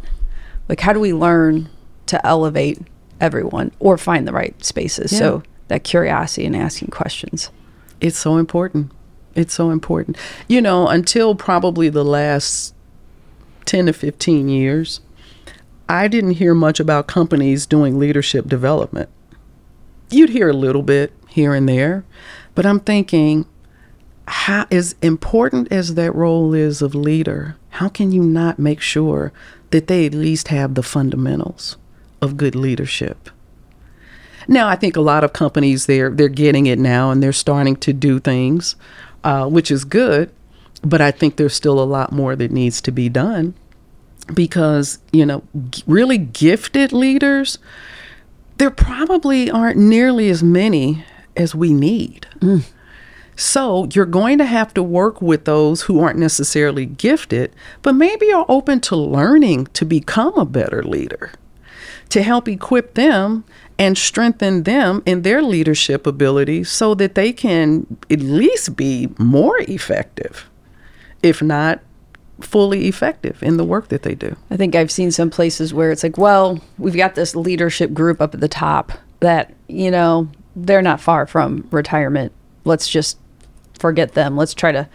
Like how do we learn to elevate everyone or find the right spaces? Yeah. So that curiosity and asking questions. It's so important. It's so important. You know, until probably the last 10 to 15 years, I didn't hear much about companies doing leadership development. You'd hear a little bit here and there, but I'm thinking, how as important as that role is of leader, how can you not make sure that they at least have the fundamentals of good leadership? Now, I think a lot of companies they're they're getting it now and they're starting to do things, uh, which is good. But I think there's still a lot more that needs to be done because you know g- really gifted leaders there probably aren't nearly as many as we need. Mm. So you're going to have to work with those who aren't necessarily gifted, but maybe are open to learning to become a better leader, to help equip them and strengthen them in their leadership abilities so that they can at least be more effective, if not fully effective in the work that they do. I think I've seen some places where it's like, well, we've got this leadership group up at the top that, you know, they're not far from retirement. Let's just forget them. Let's try to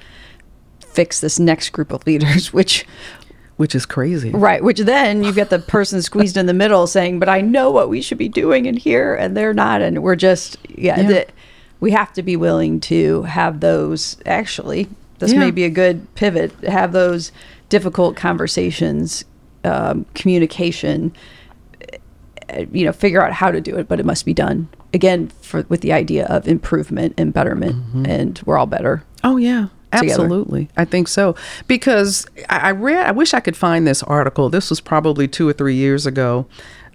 fix this next group of leaders, [laughs] which which is crazy. Right. Which then you get the person [laughs] squeezed in the middle saying, but I know what we should be doing in here, and they're not. And we're just, yeah, yeah. The, we have to be willing to have those. Actually, this yeah. may be a good pivot, have those difficult conversations, um, communication, you know, figure out how to do it, but it must be done. Again, for with the idea of improvement and betterment, mm-hmm. and we're all better. Oh, yeah. Together. Absolutely. I think so. Because I I read, I wish I could find this article. This was probably two or three years ago.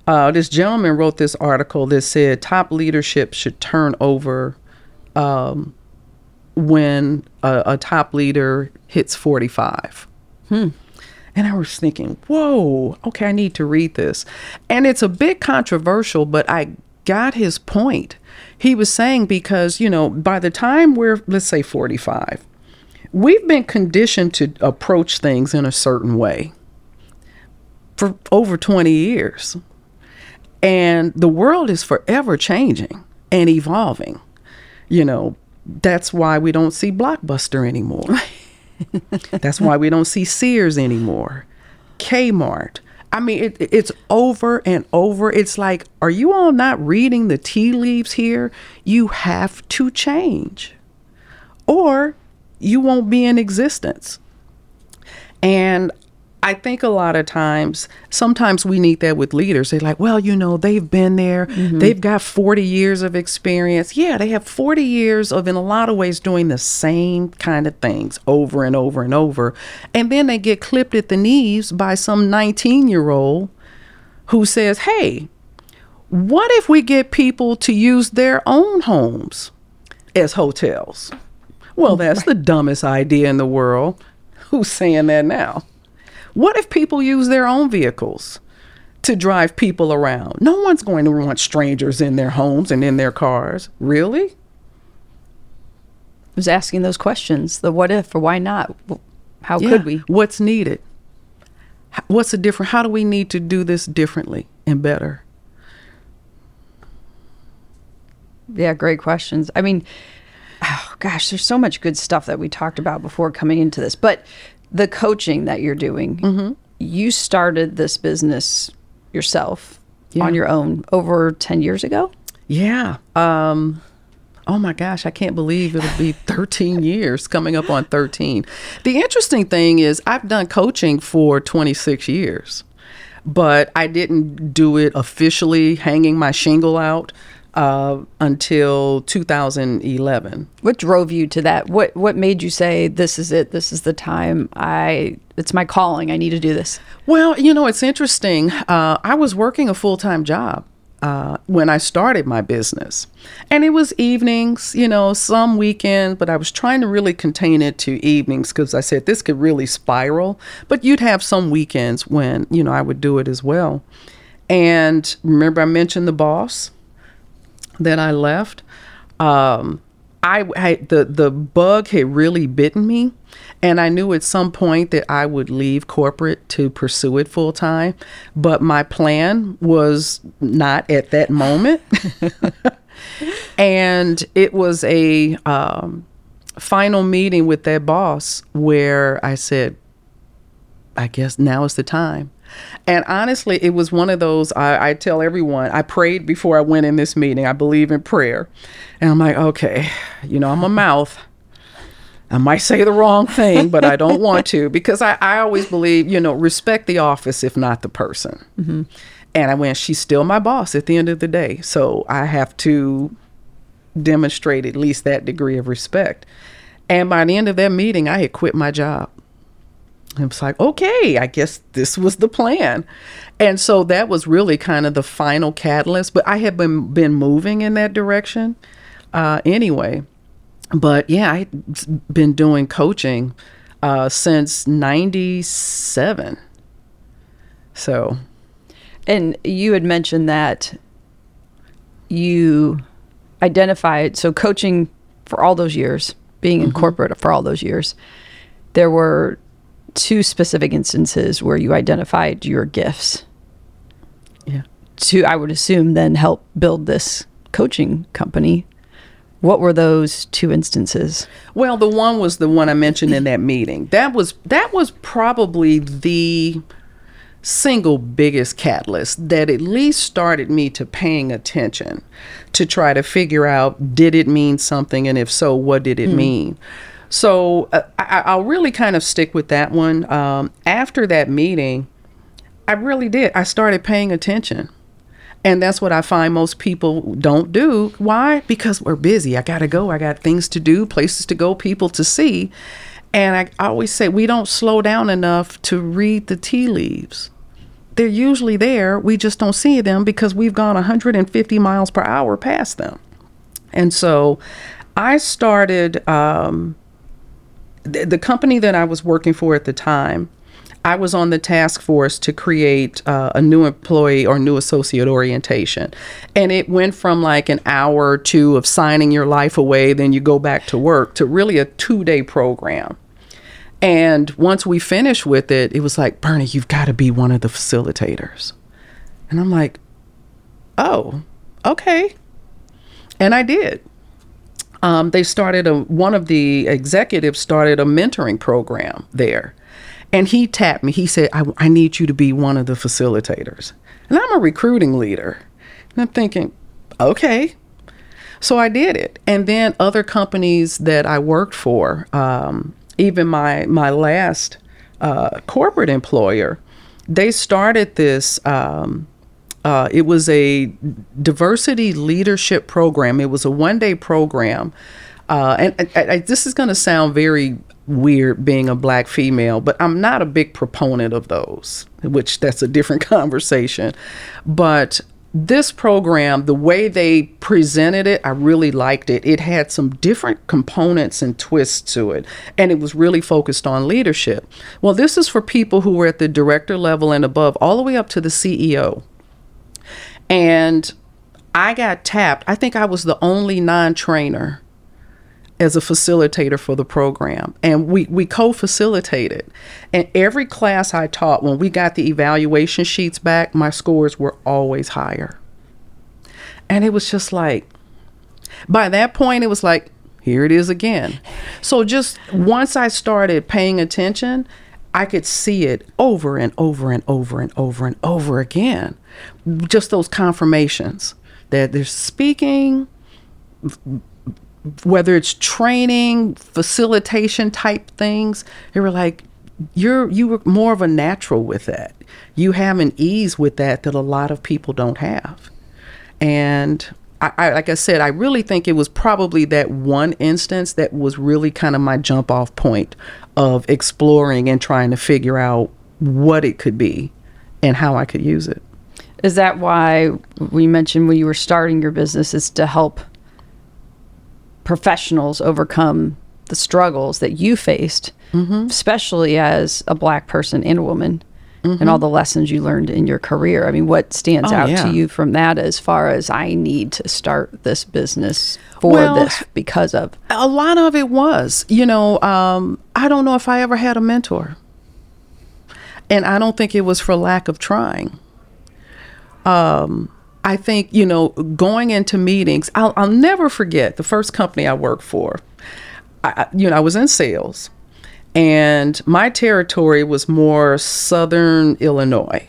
Uh, this gentleman wrote this article that said top leadership should turn over um, when a, a top leader hits 45. And I was thinking, whoa, okay, I need to read this. And it's a bit controversial, but I got his point. He was saying because, you know, by the time we're, let's say, 45, we've been conditioned to approach things in a certain way for over 20 years. And the world is forever changing and evolving. You know, that's why we don't see Blockbuster anymore. [laughs] That's why we don't see Sears anymore. Kmart. I mean, it, it's over and over. It's like, are you all not reading the tea leaves here? You have to change, or you won't be in existence. And I think a lot of times, sometimes we need that with leaders. They're like, well, you know, they've been there, mm-hmm. they've got 40 years of experience. Yeah, they have 40 years of, in a lot of ways, doing the same kind of things over and over and over. And then they get clipped at the knees by some 19 year old who says, hey, what if we get people to use their own homes as hotels? Well, that's the dumbest idea in the world. [laughs] Who's saying that now? What if people use their own vehicles to drive people around? No one's going to want strangers in their homes and in their cars. Really? was asking those questions the what if or why not how Yeah. could we What's needed? What's the different? How do we need to do this differently and better? yeah great questions i mean oh gosh there's so much good stuff that we talked about before coming into this but the coaching that you're doing Mm-hmm. you started this business yourself Yeah. on your own over 10 years ago Yeah. Um oh my gosh, I can't believe it'll be [laughs] 13 years coming up on 13. The interesting thing is I've done coaching for 26 years. But I didn't do it officially hanging my shingle out uh, until 2011. what drove you to that what what made you say this is it this is the time i it's my calling i need to do this Well, you know, it's interesting. Uh, I was working a full time job uh, when I started my business, and it was evenings, you know, some weekends, but I was trying to really contain it to evenings because I said this could really spiral. But you'd have some weekends when, you know, I would do it as well. And remember, I mentioned the boss that I left. Um, I, I the the bug had really bitten me, and I knew at some point that I would leave corporate to pursue it full time. But my plan was not at that moment, [laughs] and it was a um, final meeting with that boss where I said, I guess now is the time. And honestly, it was one of those I, I tell everyone, I prayed before I went in this meeting. I believe in prayer. And I'm like, okay, you know, I'm a mouth. I might say the wrong thing, but I don't want to [laughs] because I, I always believe, you know, respect the office if not the person. Mm-hmm. And I went, she's still my boss at the end of the day. So I have to demonstrate at least that degree of respect. And by the end of that meeting, I had quit my job. It was like, okay, I guess this was the plan. And so that was really kind of the final catalyst. But I had been been moving in that direction uh, anyway. But yeah, I've been doing coaching uh, since 97. So, And you had mentioned that you identified so coaching for all those years, being in corporate for all those years, there were two specific instances where you identified your gifts yeah. to I would assume then help build this coaching company. What were those two instances? Well, the one was the one I mentioned in that meeting. That was that was probably the single biggest catalyst that at least started me to paying attention to try to figure out did it mean something and if so what did it hmm. mean so uh, I, i'll really kind of stick with that one um, after that meeting i really did i started paying attention and that's what I find most people don't do. Why? Because we're busy. I got to go. I got things to do, places to go, people to see. And I always say we don't slow down enough to read the tea leaves. They're usually there. We just don't see them because we've gone 150 miles per hour past them. And so I started um, th- the company that I was working for at the time. I was on the task force to create uh, a new employee or new associate orientation. And it went from like an hour or two of signing your life away, then you go back to work, to really a two day program. And once we finished with it, it was like, Bernie, you've got to be one of the facilitators. And I'm like, oh, okay. And I did. Um, they started a, one of the executives started a mentoring program there. And he tapped me. He said, I, I need you to be one of the facilitators. And I'm a recruiting leader. And I'm thinking, okay. So I did it. And then other companies that I worked for, um, even my, my last uh, corporate employer, they started this. Um, uh, it was a diversity leadership program. It was a one day program. Uh, and I, I, this is going to sound very weird being a black female, but I'm not a big proponent of those, which that's a different [laughs] conversation. But this program, the way they presented it, I really liked it. It had some different components and twists to it, and it was really focused on leadership. Well, this is for people who were at the director level and above, all the way up to the CEO. And I got tapped. I think I was the only non trainer as a facilitator for the program. And we, we co-facilitated. And every class i taught when we got the evaluation sheets back my scores were always higher. And it was just like by that point it was like here it is again. So just once i started paying attention i could see it over and over and over and over and over again just those confirmations that they're speaking whether it's training, facilitation type things, they were like, you're you were more of a natural with that. You have an ease with that that a lot of people don't have. And I, I, like I said, I really think it was probably that one instance that was really kind of my jump off point of exploring and trying to figure out what it could be and how I could use it. Is that why we mentioned when you were starting your business is to help professionals overcome the struggles that you faced, mm-hmm. especially as a black person and a woman, mm-hmm. and all the lessons you learned in your career. I mean, what stands oh, out yeah. to you from that as far as I need to start this business for well, this because of? A lot of it was, you know, um, I don't know if I ever had a mentor. And I don't think it was for lack of trying. Um, I think, you know, going into meetings, I'll, I'll never forget the first company I worked for. I, you know, I was in sales and my territory was more southern Illinois.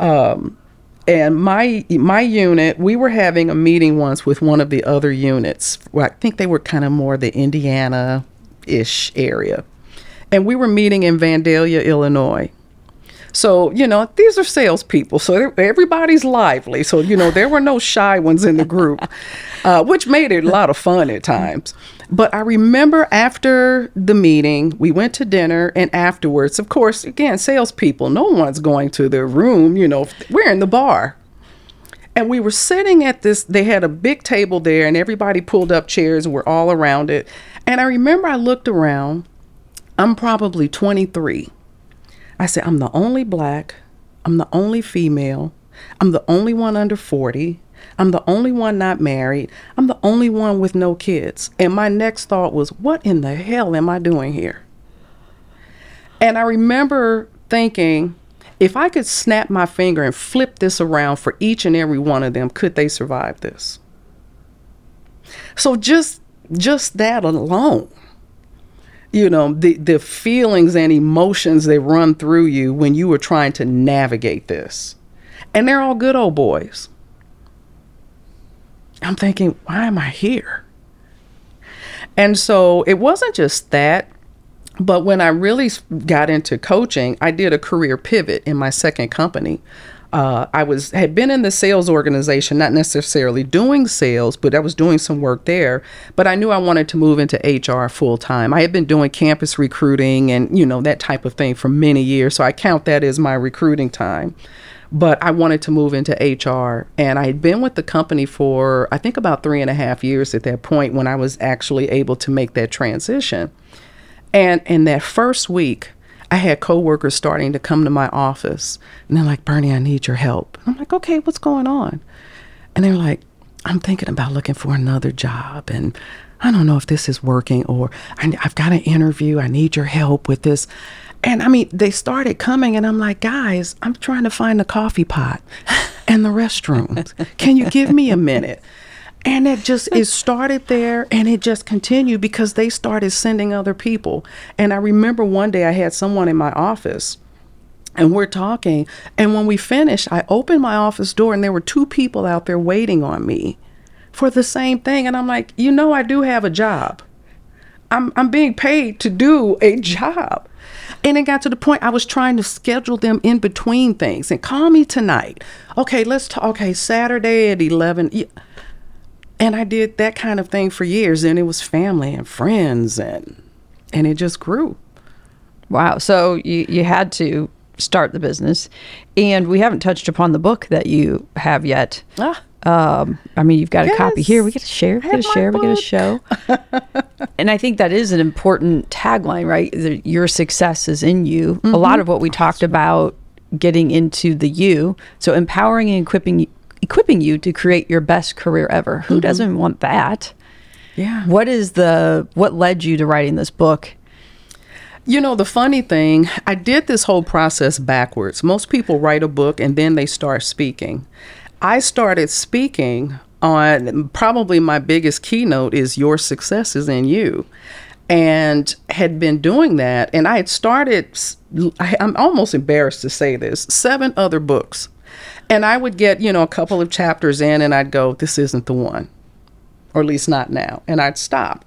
Um, and my my unit, we were having a meeting once with one of the other units. I think they were kind of more the Indiana ish area. And we were meeting in Vandalia, Illinois. So, you know, these are salespeople. So everybody's lively. So, you know, there were no shy ones in the group, [laughs] uh, which made it a lot of fun at times. But I remember after the meeting, we went to dinner, and afterwards, of course, again, salespeople, no one's going to their room, you know, we're in the bar. And we were sitting at this, they had a big table there, and everybody pulled up chairs, and we're all around it. And I remember I looked around, I'm probably 23 I said, I'm the only black, I'm the only female, I'm the only one under 40, I'm the only one not married, I'm the only one with no kids. And my next thought was, what in the hell am I doing here? And I remember thinking, if I could snap my finger and flip this around for each and every one of them, could they survive this? So just just that alone you know the the feelings and emotions that run through you when you were trying to navigate this and they're all good old boys i'm thinking why am i here and so it wasn't just that but when i really got into coaching i did a career pivot in my second company uh, I was had been in the sales organization, not necessarily doing sales, but I was doing some work there. But I knew I wanted to move into HR full time. I had been doing campus recruiting and you know that type of thing for many years, so I count that as my recruiting time. But I wanted to move into HR, and I had been with the company for I think about three and a half years at that point when I was actually able to make that transition. And in that first week, I had coworkers starting to come to my office and they're like, Bernie, I need your help. I'm like, okay, what's going on? And they're like, I'm thinking about looking for another job and I don't know if this is working or I, have got an interview. I need your help with this. And I mean, they started coming and I'm like, guys, I'm trying to find the coffee pot and the restrooms. Can you give me a minute? And it just it started there and it just continued because they started sending other people. And I remember one day I had someone in my office and we're talking and when we finished, I opened my office door and there were two people out there waiting on me for the same thing and I'm like, "You know I do have a job. I'm I'm being paid to do a [laughs] job." And it got to the point I was trying to schedule them in between things and call me tonight. Okay, let's talk. Okay, Saturday at 11. And I did that kind of thing for years. And it was family and friends and and it just grew. Wow. So you, you had to start the business. And we haven't touched upon the book that you have yet. Ah. Um, I mean, you've got yes. a copy here. We get to share. We get to share. Book. We get to show. [laughs] and I think that is an important tagline, right? Your success is in you. Mm-hmm. A lot of what we talked about getting into the you. So empowering and equipping equipping you to create your best career ever. Who mm-hmm. doesn't want that? Yeah. What is the what led you to writing this book? You know, the funny thing, I did this whole process backwards. Most people write a book and then they start speaking. I started speaking on probably my biggest keynote is Your Success is in You. And had been doing that. And I had started, I'm almost embarrassed to say this, seven other books and I would get, you know, a couple of chapters in and I'd go, this isn't the one, or at least not now. And I'd stop.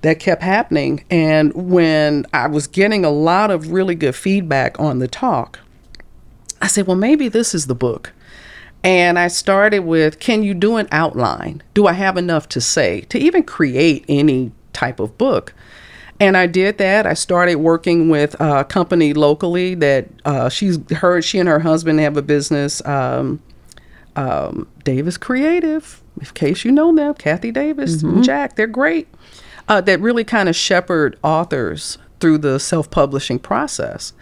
That kept happening. And when I was getting a lot of really good feedback on the talk, I said, well, maybe this is the book. And I started with, can you do an outline? Do I have enough to say to even create any type of book? And I did that. I started working with a company locally that uh, she's her. She and her husband have a business, um, um, Davis Creative. In case you know them, Kathy Davis, mm-hmm. Jack, they're great. Uh, that really kind of shepherd authors through the self-publishing process,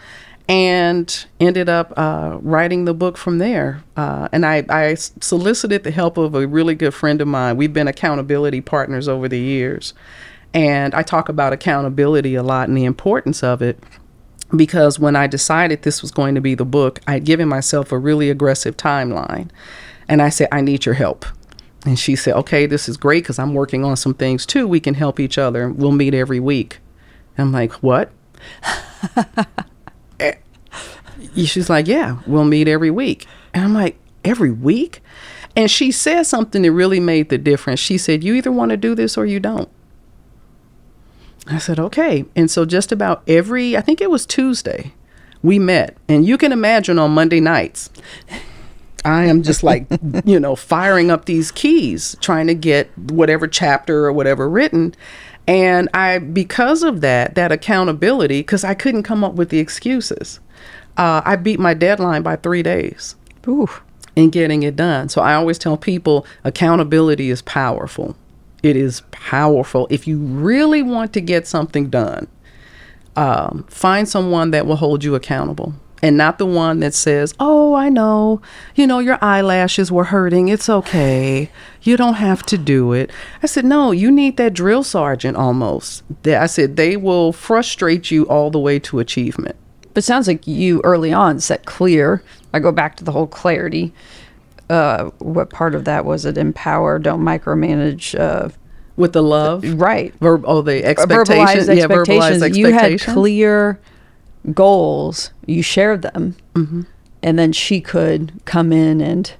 and ended up uh, writing the book from there. Uh, and I, I solicited the help of a really good friend of mine. We've been accountability partners over the years and I talk about accountability a lot and the importance of it because when I decided this was going to be the book, I'd given myself a really aggressive timeline. And I said, I need your help. And she said, Okay, this is great because I'm working on some things too. We can help each other. We'll meet every week. And I'm like, What? [laughs] She's like, Yeah, we'll meet every week. And I'm like, Every week? And she said something that really made the difference. She said, You either want to do this or you don't. I said, okay. And so just about every, I think it was Tuesday, we met. And you can imagine on Monday nights, I am just like, [laughs] you know, firing up these keys, trying to get whatever chapter or whatever written. And I, because of that, that accountability, because I couldn't come up with the excuses, uh, I beat my deadline by three days. Ooh. In getting it done. So I always tell people accountability is powerful. It is powerful. If you really want to get something done, um, find someone that will hold you accountable and not the one that says, Oh, I know, you know, your eyelashes were hurting. It's okay. You don't have to do it. I said, No, you need that drill sergeant almost. I said, They will frustrate you all the way to achievement. But sounds like you early on set clear. I go back to the whole clarity uh, what part of that was it? Empower, don't micromanage. Uh, with the love, right? Verb, oh, the expectations. Verbalized yeah, expectations. expectations. You had clear goals. You shared them, mm-hmm. and then she could come in and,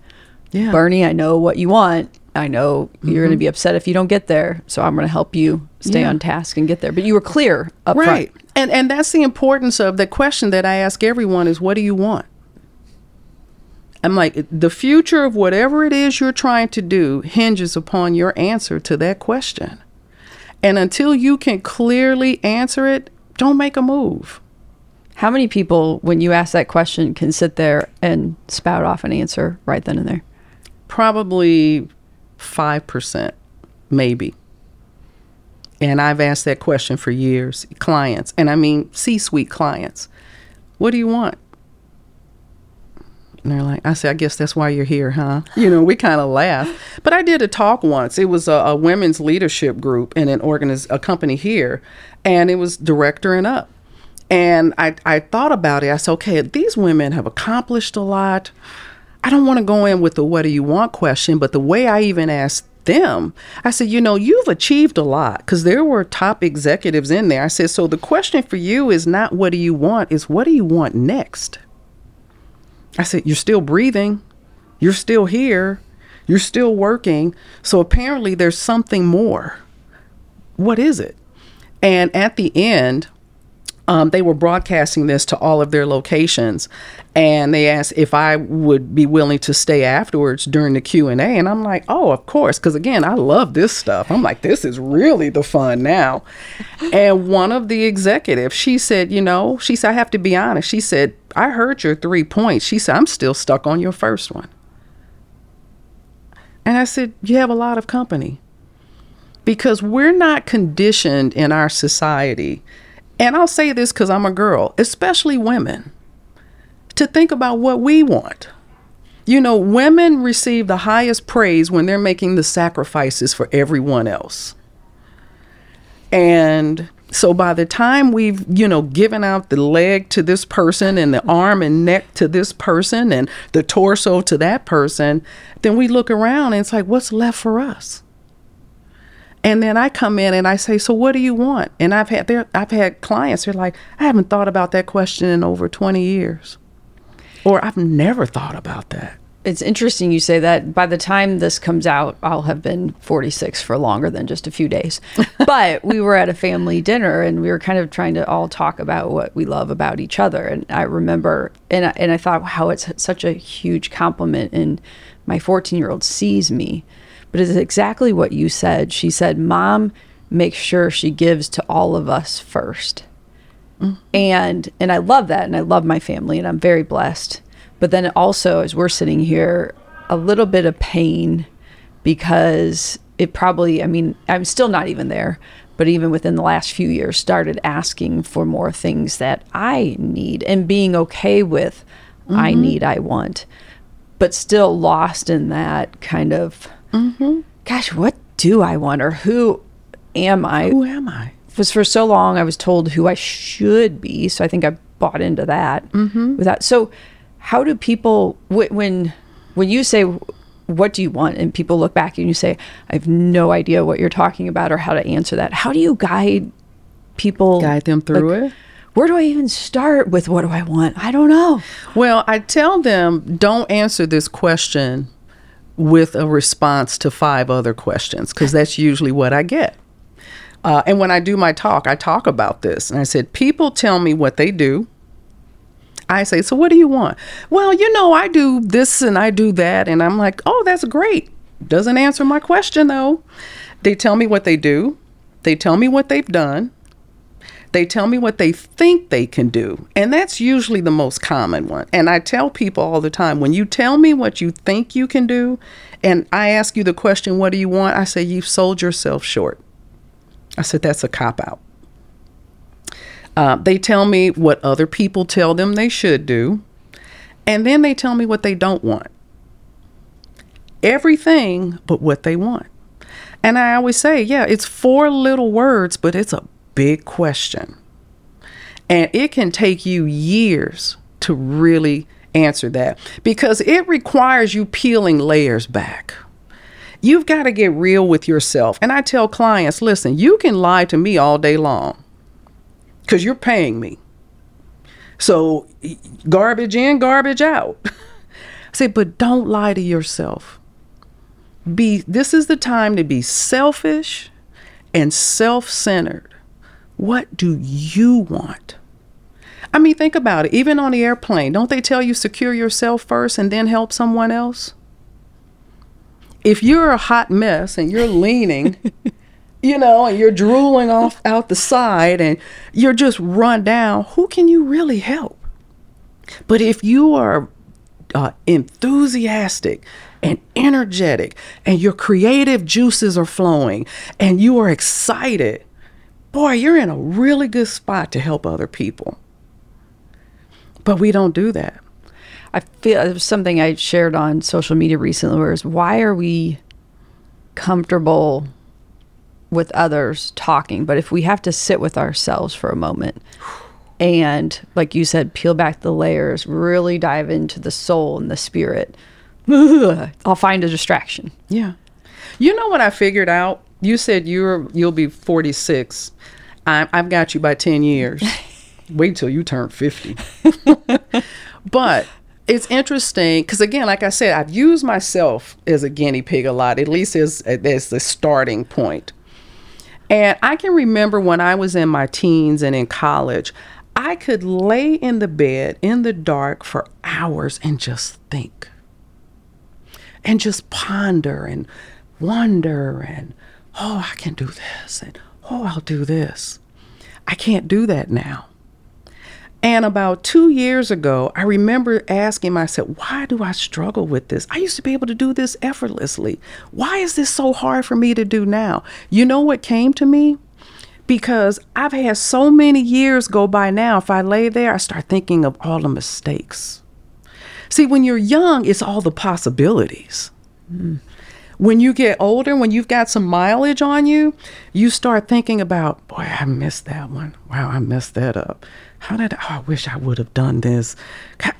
yeah. Bernie, I know what you want. I know mm-hmm. you're going to be upset if you don't get there, so I'm going to help you stay yeah. on task and get there. But you were clear up right. front. And and that's the importance of the question that I ask everyone is, what do you want? I'm like, the future of whatever it is you're trying to do hinges upon your answer to that question. And until you can clearly answer it, don't make a move. How many people, when you ask that question, can sit there and spout off an answer right then and there? Probably 5%, maybe. And I've asked that question for years, clients, and I mean C suite clients. What do you want? And they're like, I said, I guess that's why you're here, huh? You know, we kind of laugh. But I did a talk once. It was a, a women's leadership group in an organiz- a company here, and it was director and up. And I, I thought about it. I said, okay, these women have accomplished a lot. I don't want to go in with the what do you want question, but the way I even asked them, I said, you know, you've achieved a lot because there were top executives in there. I said, so the question for you is not what do you want, is what do you want next? I said, You're still breathing. You're still here. You're still working. So apparently there's something more. What is it? And at the end, um, they were broadcasting this to all of their locations and they asked if i would be willing to stay afterwards during the q&a and i'm like oh of course because again i love this stuff. I'm like this is really the fun now. And one of the executives she said you know she said i have to be honest she said i heard your three points. She said i'm still stuck on your first one. And i said you have a lot of company because we're not conditioned in our society and I'll say this because I'm a girl, especially women, to think about what we want. You know, women receive the highest praise when they're making the sacrifices for everyone else. And so by the time we've, you know, given out the leg to this person and the arm and neck to this person and the torso to that person, then we look around and it's like, what's left for us? And then I come in and I say, "So what do you want?" And I've had there, I've had clients who are like, "I haven't thought about that question in over 20 years," or "I've never thought about that." It's interesting you say that. By the time this comes out, I'll have been 46 for longer than just a few days. [laughs] but we were at a family dinner and we were kind of trying to all talk about what we love about each other. And I remember, and I, and I thought how it's such a huge compliment. And my 14 year old sees me but it's exactly what you said. She said, Mom makes sure she gives to all of us 1st mm-hmm. And and I love that and I love my family and I'm very blessed. But then also as we're sitting here, a little bit of pain because it probably I mean, I'm still not even there, but even within the last few years started asking for more things that I need and being okay with mm-hmm. I need, I want. But still lost in that kind of Mm-hmm. Gosh, what do I want or who am I? Who am I? Was for so long I was told who I should be, so I think I bought into that. Mm-hmm. With that, so how do people when when you say what do you want and people look back and you say I have no idea what you're talking about or how to answer that? How do you guide people? Guide them through like, it where do I even start with what do I want? I don't know. Well, I tell them don't answer this question with a response to five other questions because that's usually what I get. Uh, and when I do my talk, I talk about this. And I said, People tell me what they do. I say, So what do you want? Well, you know, I do this and I do that. And I'm like, Oh, that's great. Doesn't answer my question though. They tell me what they do, they tell me what they've done, they tell me what they think they can do. And that's usually the most common one. And I tell people all the time when you tell me what you think you can do, and I ask you the question, What do you want? I say, You've sold yourself short. I said, That's a cop out. Uh, they tell me what other people tell them they should do, and then they tell me what they don't want. Everything but what they want. And I always say, yeah, it's four little words, but it's a big question. And it can take you years to really answer that because it requires you peeling layers back. You've got to get real with yourself. And I tell clients listen, you can lie to me all day long because you're paying me. So, garbage in, garbage out. I [laughs] say, but don't lie to yourself. Be this is the time to be selfish and self-centered what do you want? I mean, think about it. Even on the airplane, don't they tell you secure yourself first and then help someone else? If you're a hot mess and you're leaning, [laughs] you know, and you're drooling off out the side and you're just run down, who can you really help? But if you are uh, enthusiastic and energetic and your creative juices are flowing and you are excited, boy, you're in a really good spot to help other people. But we don't do that. I feel it was something I shared on social media recently was why are we comfortable with others talking, but if we have to sit with ourselves for a moment and like you said, peel back the layers, really dive into the soul and the spirit, [laughs] I'll find a distraction. Yeah. You know what I figured out? You said you're you'll be 46. I, I've got you by 10 years. [laughs] Wait till you turn 50. [laughs] but it's interesting because again, like I said, I've used myself as a guinea pig a lot, at least as as the starting point. And I can remember when I was in my teens and in college, I could lay in the bed in the dark for hours and just think. And just ponder and wonder and oh, I can do this and oh, I'll do this. I can't do that now. And about two years ago, I remember asking myself, why do I struggle with this? I used to be able to do this effortlessly. Why is this so hard for me to do now? You know what came to me? Because I've had so many years go by now. If I lay there, I start thinking of all the mistakes. See, when you're young, it's all the possibilities. Mm. When you get older, when you've got some mileage on you, you start thinking about, boy, I missed that one. Wow, I messed that up how did I, oh, I wish I would have done this?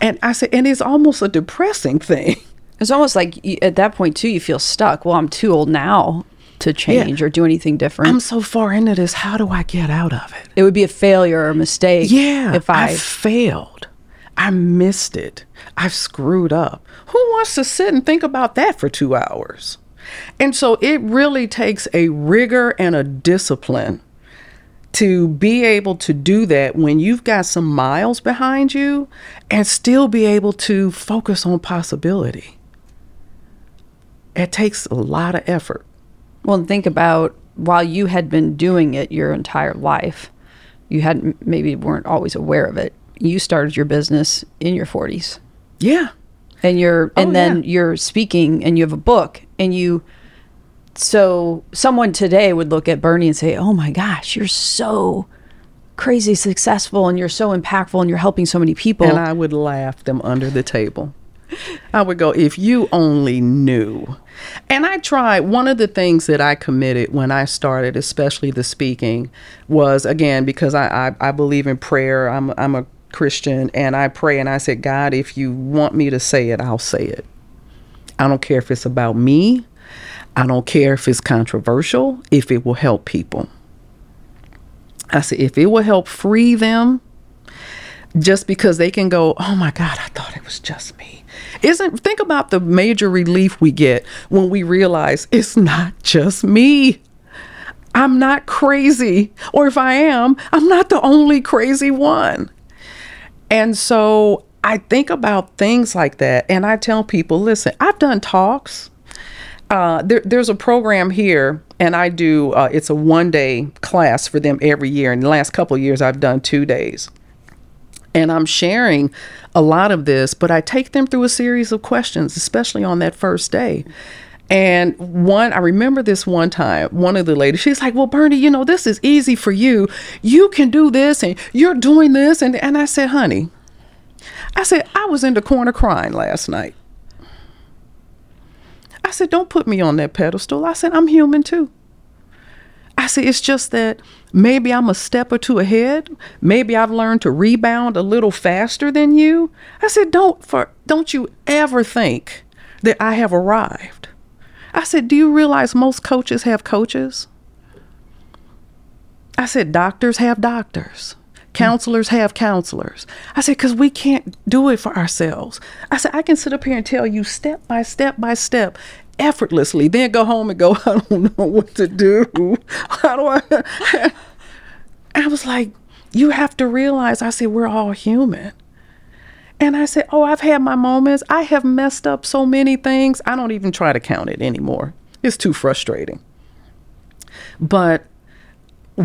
And I said, and it's almost a depressing [laughs] thing. It's almost like you, at that point too, you feel stuck. Well, I'm too old now to change yeah. or do anything different. I'm so far into this. How do I get out of it? It would be a failure or a mistake. Yeah, if I, I failed, I missed it. I've screwed up. Who wants to sit and think about that for two hours? And so it really takes a rigor and a discipline to be able to do that when you've got some miles behind you and still be able to focus on possibility. It takes a lot of effort. Well, think about while you had been doing it your entire life, you hadn't maybe weren't always aware of it. You started your business in your 40s. Yeah. And you're and oh, then yeah. you're speaking and you have a book and you so someone today would look at Bernie and say, "Oh my gosh, you're so crazy successful and you're so impactful and you're helping so many people." And I would laugh them under the table. I would go, "If you only knew." And I tried one of the things that I committed when I started, especially the speaking, was again because I I, I believe in prayer. I'm I'm a Christian and I pray and I said, God, if you want me to say it, I'll say it. I don't care if it's about me. I don't care if it's controversial, if it will help people. I said, if it will help free them, just because they can go, oh my God, I thought it was just me. Isn't think about the major relief we get when we realize it's not just me. I'm not crazy. Or if I am, I'm not the only crazy one. And so I think about things like that and I tell people, listen, I've done talks uh, there, there's a program here, and I do. Uh, it's a one day class for them every year. In the last couple of years, I've done two days, and I'm sharing a lot of this. But I take them through a series of questions, especially on that first day. And one, I remember this one time, one of the ladies, she's like, Well, Bernie, you know, this is easy for you. You can do this and you're doing this. And, and I said, Honey, I said, I was in the corner crying last night. I said, don't put me on that pedestal. I said, I'm human too. I said, it's just that maybe I'm a step or two ahead. Maybe I've learned to rebound a little faster than you. I said, don't for don't you ever think that I have arrived. I said, do you realize most coaches have coaches? I said, doctors have doctors. Counselors have counselors. I said, because we can't do it for ourselves. I said, I can sit up here and tell you step by step by step, effortlessly, then go home and go, [laughs] I don't know what to do. How do I? [laughs] I was like, you have to realize, I said, we're all human. And I said, Oh, I've had my moments. I have messed up so many things. I don't even try to count it anymore. It's too frustrating. But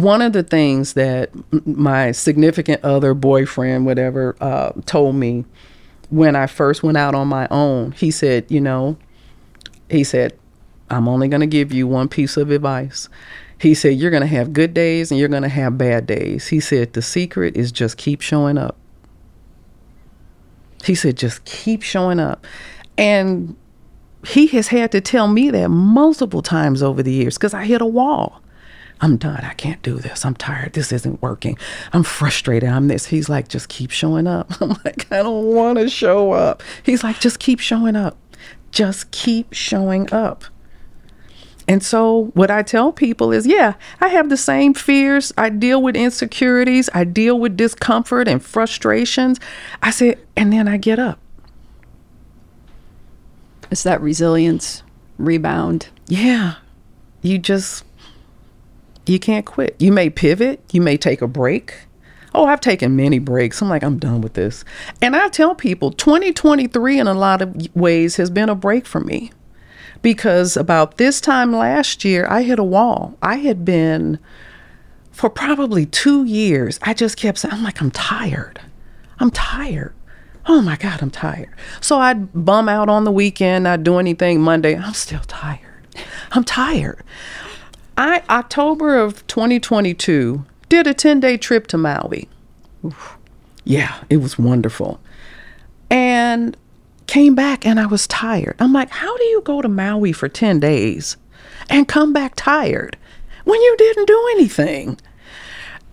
one of the things that my significant other, boyfriend, whatever, uh, told me when I first went out on my own, he said, You know, he said, I'm only going to give you one piece of advice. He said, You're going to have good days and you're going to have bad days. He said, The secret is just keep showing up. He said, Just keep showing up. And he has had to tell me that multiple times over the years because I hit a wall. I'm done. I can't do this. I'm tired. This isn't working. I'm frustrated. I'm this. He's like, just keep showing up. [laughs] I'm like, I don't want to show up. He's like, just keep showing up. Just keep showing up. And so, what I tell people is, yeah, I have the same fears. I deal with insecurities. I deal with discomfort and frustrations. I said, and then I get up. It's that resilience, rebound. Yeah. You just, you can't quit. You may pivot, you may take a break. Oh, I've taken many breaks. I'm like, I'm done with this. And I tell people 2023 in a lot of ways has been a break for me because about this time last year, I hit a wall. I had been for probably two years. I just kept saying, I'm like, I'm tired. I'm tired. Oh my God, I'm tired. So I'd bum out on the weekend, not do anything Monday. I'm still tired. I'm tired. I October of 2022 did a 10 day trip to Maui. Oof. Yeah, it was wonderful. And came back and I was tired. I'm like, how do you go to Maui for 10 days and come back tired when you didn't do anything?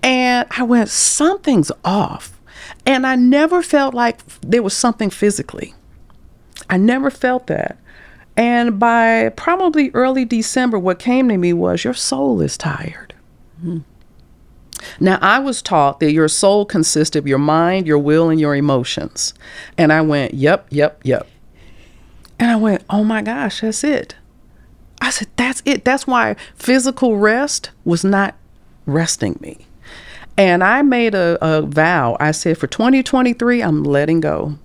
And I went, something's off. And I never felt like there was something physically. I never felt that. And by probably early December, what came to me was, your soul is tired. Mm-hmm. Now, I was taught that your soul consists of your mind, your will, and your emotions. And I went, yep, yep, yep. And I went, oh my gosh, that's it. I said, that's it. That's why physical rest was not resting me. And I made a, a vow. I said, for 2023, I'm letting go.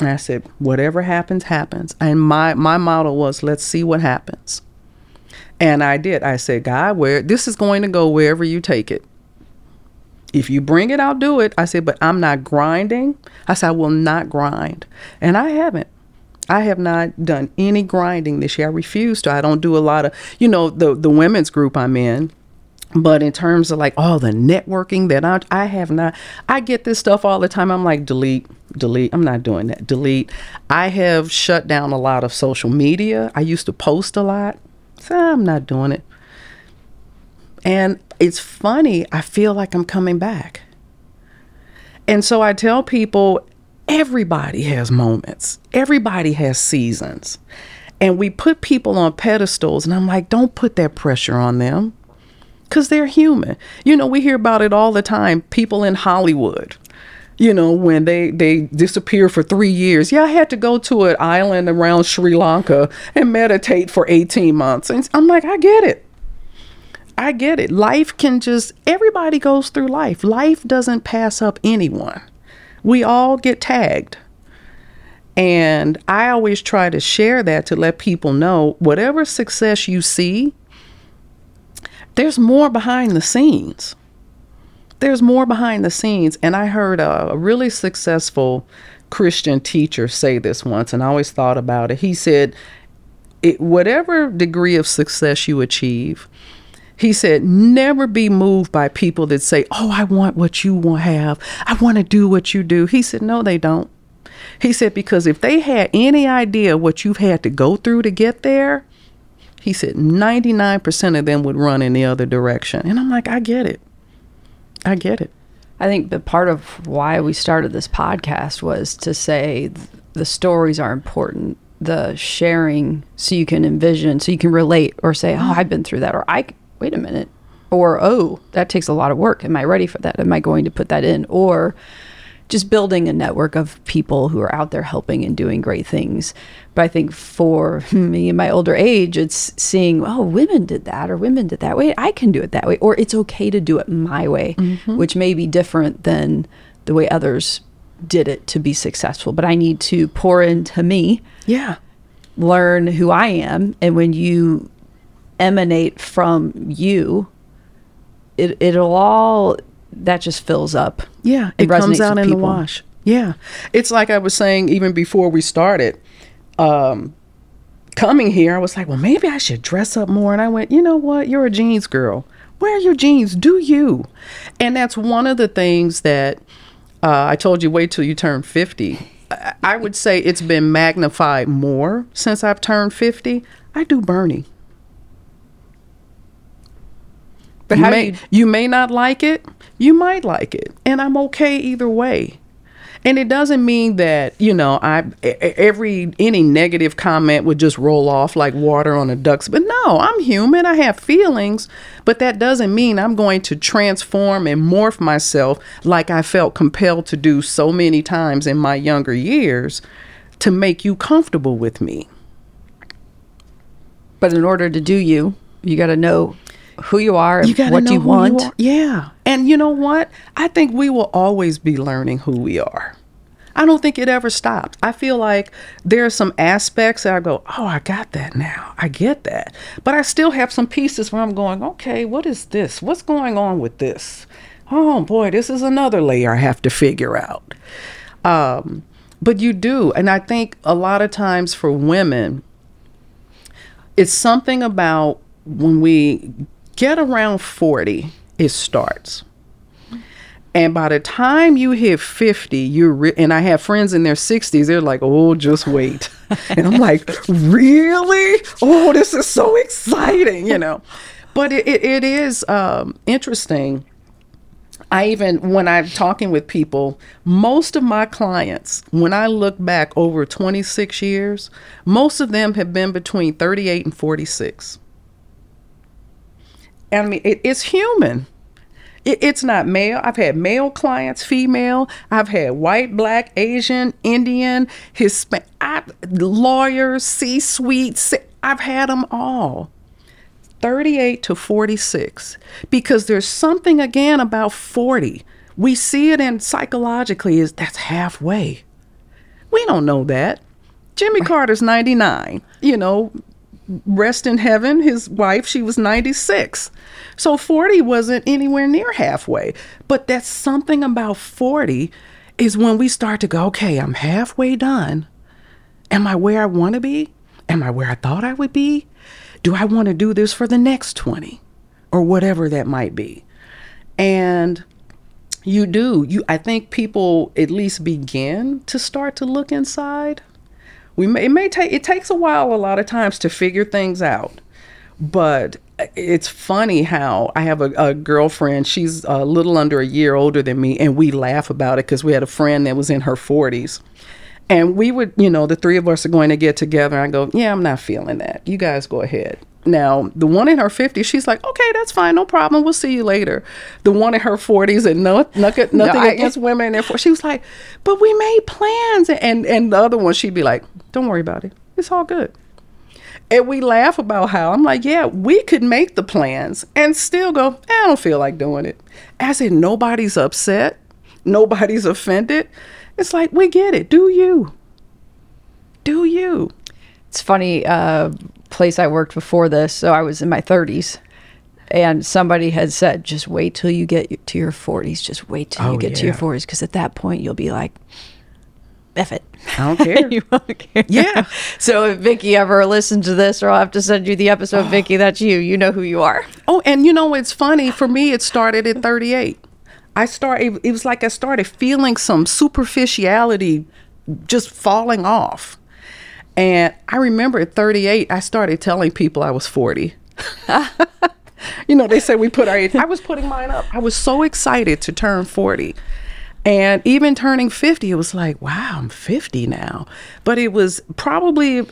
And I said, whatever happens, happens. And my, my model was, let's see what happens. And I did. I said, God, where this is going to go wherever you take it. If you bring it, I'll do it. I said, but I'm not grinding. I said, I will not grind. And I haven't. I have not done any grinding this year. I refuse to. I don't do a lot of, you know, the the women's group I'm in. But in terms of like all the networking that I, I have not, I get this stuff all the time. I'm like, delete, delete. I'm not doing that. Delete. I have shut down a lot of social media. I used to post a lot. So I'm not doing it. And it's funny, I feel like I'm coming back. And so I tell people everybody has moments, everybody has seasons. And we put people on pedestals, and I'm like, don't put that pressure on them because they're human. You know, we hear about it all the time people in Hollywood you know, when they they disappear for three years. Yeah, I had to go to an island around Sri Lanka and meditate for 18 months. And I'm like, I get it. I get it. Life can just everybody goes through life. Life doesn't pass up anyone. We all get tagged. And I always try to share that to let people know whatever success you see, there's more behind the scenes there's more behind the scenes. And I heard a, really successful Christian teacher say this once, and I always thought about it. He said, it, whatever degree of success you achieve, he said, never be moved by people that say, Oh, I want what you have. I want to do what you do. He said, No, they don't. He said, Because if they had any idea what you've had to go through to get there, he said 99% of them would run in the other direction. And I'm like, I get it. I get it. I think the part of why we started this podcast was to say the stories are important, the sharing, so you can envision, so you can relate, or say, "Oh, I've been through that," or "I wait a minute," or "Oh, that takes a lot of work. Am I ready for that? Am I going to put that in?" Or just building a network of people who are out there helping and doing great things. But I think for [laughs] me in my older age, it's seeing, oh, women did that or women did that way. I can do it that way. Or it's okay to do it my way, mm-hmm. which may be different than the way others did it to be successful. But I need to pour into me. Yeah. Learn who I am. And when you emanate from you, it, it'll all that just fills up. Yeah, it comes out in people. the wash. Yeah, it's like I was saying even before we started. Um, coming here, I was like, well, maybe I should dress up more. And I went, you know what? You're a jeans girl. Wear your jeans. Do you? And that's one of the things that uh, I told you. Wait till you turn fifty. I would say it's been magnified more since I've turned 50. I do Bernie. But you may, you... you may not like it. You might like it, and I'm okay either way. And it doesn't mean that, you know, I every any negative comment would just roll off like water on a duck's. But no, I'm human. I have feelings, but that doesn't mean I'm going to transform and morph myself like I felt compelled to do so many times in my younger years to make you comfortable with me. But in order to do you, you got to know who you are, you what do you want. You yeah. And you know what? I think we will always be learning who we are. I don't think it ever stops. I feel like there are some aspects that I go, oh, I got that now. I get that. But I still have some pieces where I'm going, okay, what is this? What's going on with this? Oh boy, this is another layer I have to figure out. Um, but you do. And I think a lot of times for women, it's something about when we get around 40, it starts. And by the time you hit 50, you're, re- and I have friends in their 60s, they're like, oh, just wait. [laughs] and I'm like, really? Oh, this is so exciting, you know. But it, it, it is um, interesting. I even, when I'm talking with people, most of my clients, when I look back over 26 years, most of them have been between 38 and 46. I mean, it, it's human. It, it's not male. I've had male clients, female. I've had white, black, Asian, Indian, Hispanic, lawyers, C-suite. I've had them all. 38 to 46 because there's something again about 40 we see it in psychologically is that's halfway we don't know that jimmy carter's 99 you know rest in heaven, his wife, she was 96. So 40 wasn't anywhere near halfway. But that's something about 40 is when we start to go, okay, I'm halfway done. Am I where I want to be? Am I where I thought I would be? Do I want to do this for the next 20 or whatever that might be? And you do. You I think people at least begin to start to look inside we may, it may take it takes a while a lot of times to figure things out but it's funny how I have a, a, girlfriend. She's a little under a year older than me, and we laugh about it because we had a friend that was in her 40s. And we would, you know, the three of us are going to get together. I go, Yeah, I'm not feeling that. You guys go ahead. Now, the one in her 50s, she's like, Okay, that's fine. No problem. We'll see you later. The one in her 40s, and no, nothing, [laughs] nothing no, against [laughs] women in their 40s, she was like, But we made plans. And, and the other one, she'd be like, don't worry about it. It's all good. And we laugh about how I'm like, yeah, we could make the plans and still go, eh, I don't feel like doing it. As in, nobody's upset, nobody's offended. It's like, we get it. Do you? Do you? It's funny, uh, place I worked before this. So I was in my 30s and somebody had said, just wait till you get to your 40s. Just wait till oh, you get yeah. to your 40s because at that point you'll be like, F it. I don't [laughs] care. you won't care. Yeah. [laughs] So if Vicky ever listens to this, or I'll have to send you the episode, oh. [gasps] Vicky, that's you. You know who you are. Oh, and you know it's funny for me. It started at 38. I started. It was like I started feeling some superficiality just falling off, and I remember at 38, I started telling people I was 40. [laughs] you know, they say we put our age. I was putting mine up. I was so excited to turn 40. And even turning 50, it was like, wow, I'm 50 now. But it was probably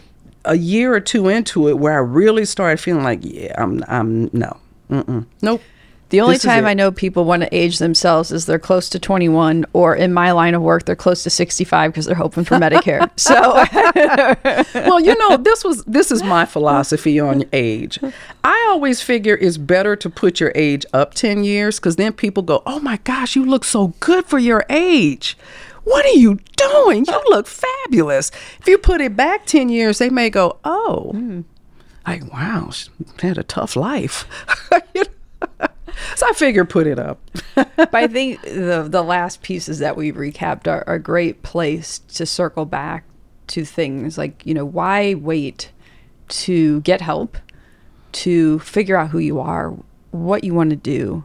a year or two into it where I really started feeling like, yeah, I'm, I'm, no, mm-mm, nope. The only This time. I know people want to age themselves is they're close to 21, or in my line of work, they're close to 65 because they're hoping for [laughs] Medicare. So, [laughs] well, you know, this was this is my [laughs] philosophy on age. I always figure it's better to put your age up 10 years cuz then people go, "Oh my gosh, you look so good for your age." What are you doing? You look fabulous. If you put it back 10 years, they may go, "Oh, hmm. like wow, she had a tough life." You know? So I figure put it up. but I think the the last pieces that we recapped are, are a great place to circle back to things like you know why wait to get help, to figure out who you are, what you want to do,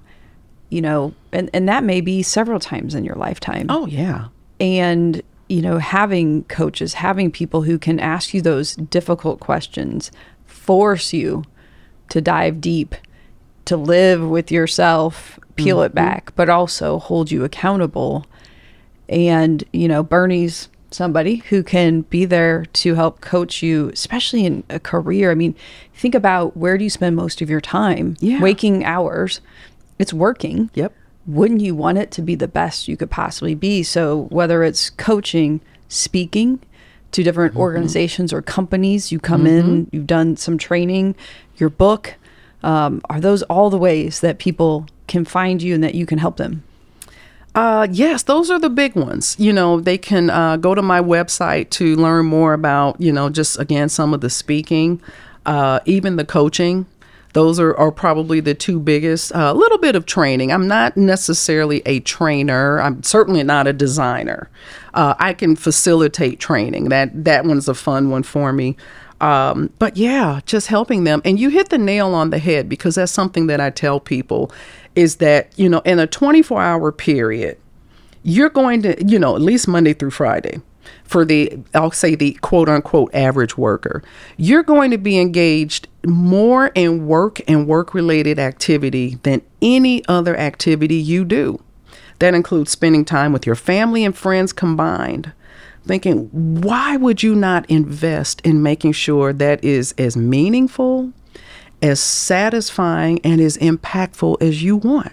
you know, and and that may be several times in your lifetime. Oh yeah. and you know having coaches having people who can ask you those difficult questions force you to dive deep to live with yourself peel it mm-hmm. back but also hold you accountable. And you know bernie's somebody who can be there to help coach you especially in a career. I mean think about where do you spend most of your time? Yeah. waking hours. It's working. Yep. wouldn't you want it to be the best you could possibly be? So whether it's coaching, speaking to different mm-hmm. organizations or companies, you come in, mm-hmm. you've done some training, your book, um, are those all the ways that people can find you and that you can help them? Uh, yes, those are the big ones. You know, they can uh, go to my website to learn more about, you know, just again, some of the speaking, uh, even the coaching. Those are, are probably the two biggest. A little bit of training. I'm not necessarily a trainer. I'm certainly not a designer. Uh, I can facilitate training. That that one's a fun one for me. Um, but yeah, just helping them. And you hit the nail on the head because that's something that I tell people is that, you know, in a 24 hour period, you're going to, you know, at least Monday through Friday for the, I'll say the quote unquote average worker, you're going to be engaged more in work and work related activity than any other activity you do. That includes spending time with your family and friends combined. Thinking, why would you not invest in making sure that is as meaningful, as satisfying, and as impactful as you want?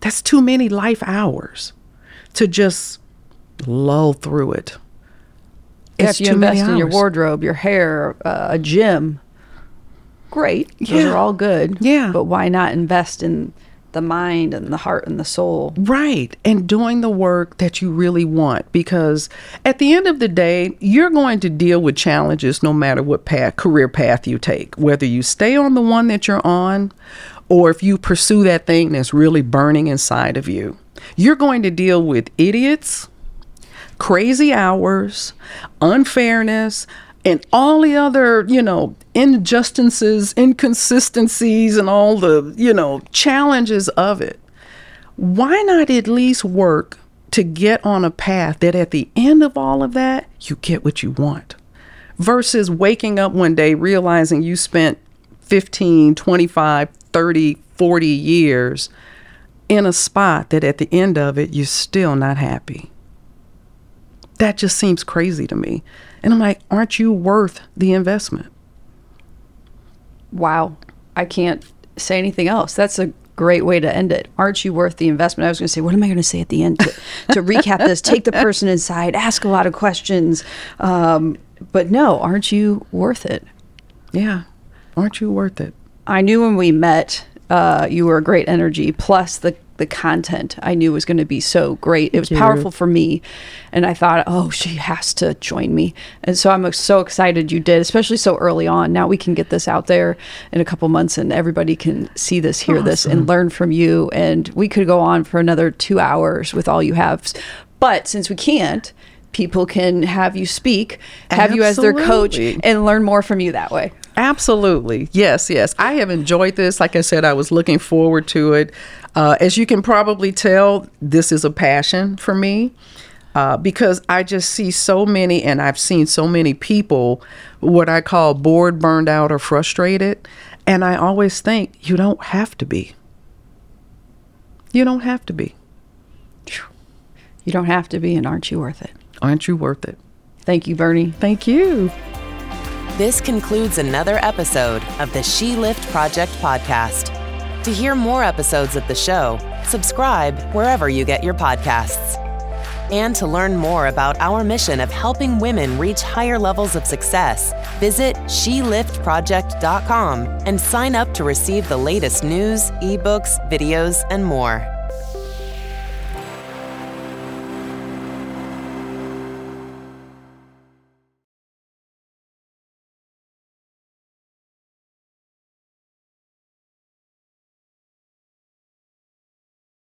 That's too many life hours to just lull through it. if you invest in your wardrobe, your hair, uh, a gym, great. Those are all good. Yeah. But why not invest in the mind and the heart and the soul? Right. And doing the work that you really want. Because at the end of the day, you're going to deal with challenges no matter what path, career path you take, whether you stay on the one that you're on or if you pursue that thing that's really burning inside of you. You're going to deal with idiots, crazy hours, unfairness, and all the other, you know, injustices, inconsistencies, and all the, you know, challenges of it. Why not at least work to get on a path that at the end of all of that, you get what you want? Versus waking up one day realizing you spent 15, 25, 30, 40 years in a spot that at the end of it, you're still not happy that just seems crazy to me. And I'm like, aren't you worth the investment? Wow. I can't say anything else. That's a great way to end it. Aren't you worth the investment? I was going to say, what am I going to say at the end to, [laughs] to recap this? Take the person inside, ask a lot of questions. Um, but no, aren't you worth it? Yeah. Aren't you worth it? I knew when we met, uh, you were a great energy. Plus the the content I knew was going to be so great. It was you. powerful for me, and I thought, oh, she has to join me. And so I'm so excited you did, especially so early on. Now we can get this out there in a couple months, and everybody can see this, hear this, and learn from you. And we could go on for another two hours with all you have, but since we can't. People can have you speak, have you as their coach, and learn more from you that way. Absolutely. Yes, yes. I have enjoyed this. Like I said, I was looking forward to it. Uh, as you can probably tell, this is a passion for me uh, because I just see so many, and I've seen so many people, what I call bored, burned out, or frustrated. And I always think you don't have to be. You don't have to be. You don't have to be, and aren't you worth it? Aren't you worth it? Thank you, Bernie. Thank you. This concludes another episode of the She Lift Project podcast. To hear more episodes of the show, subscribe wherever you get your podcasts. And to learn more about our mission of helping women reach higher levels of success, visit SheLiftProject.com and sign up to receive the latest news, ebooks, videos, and more.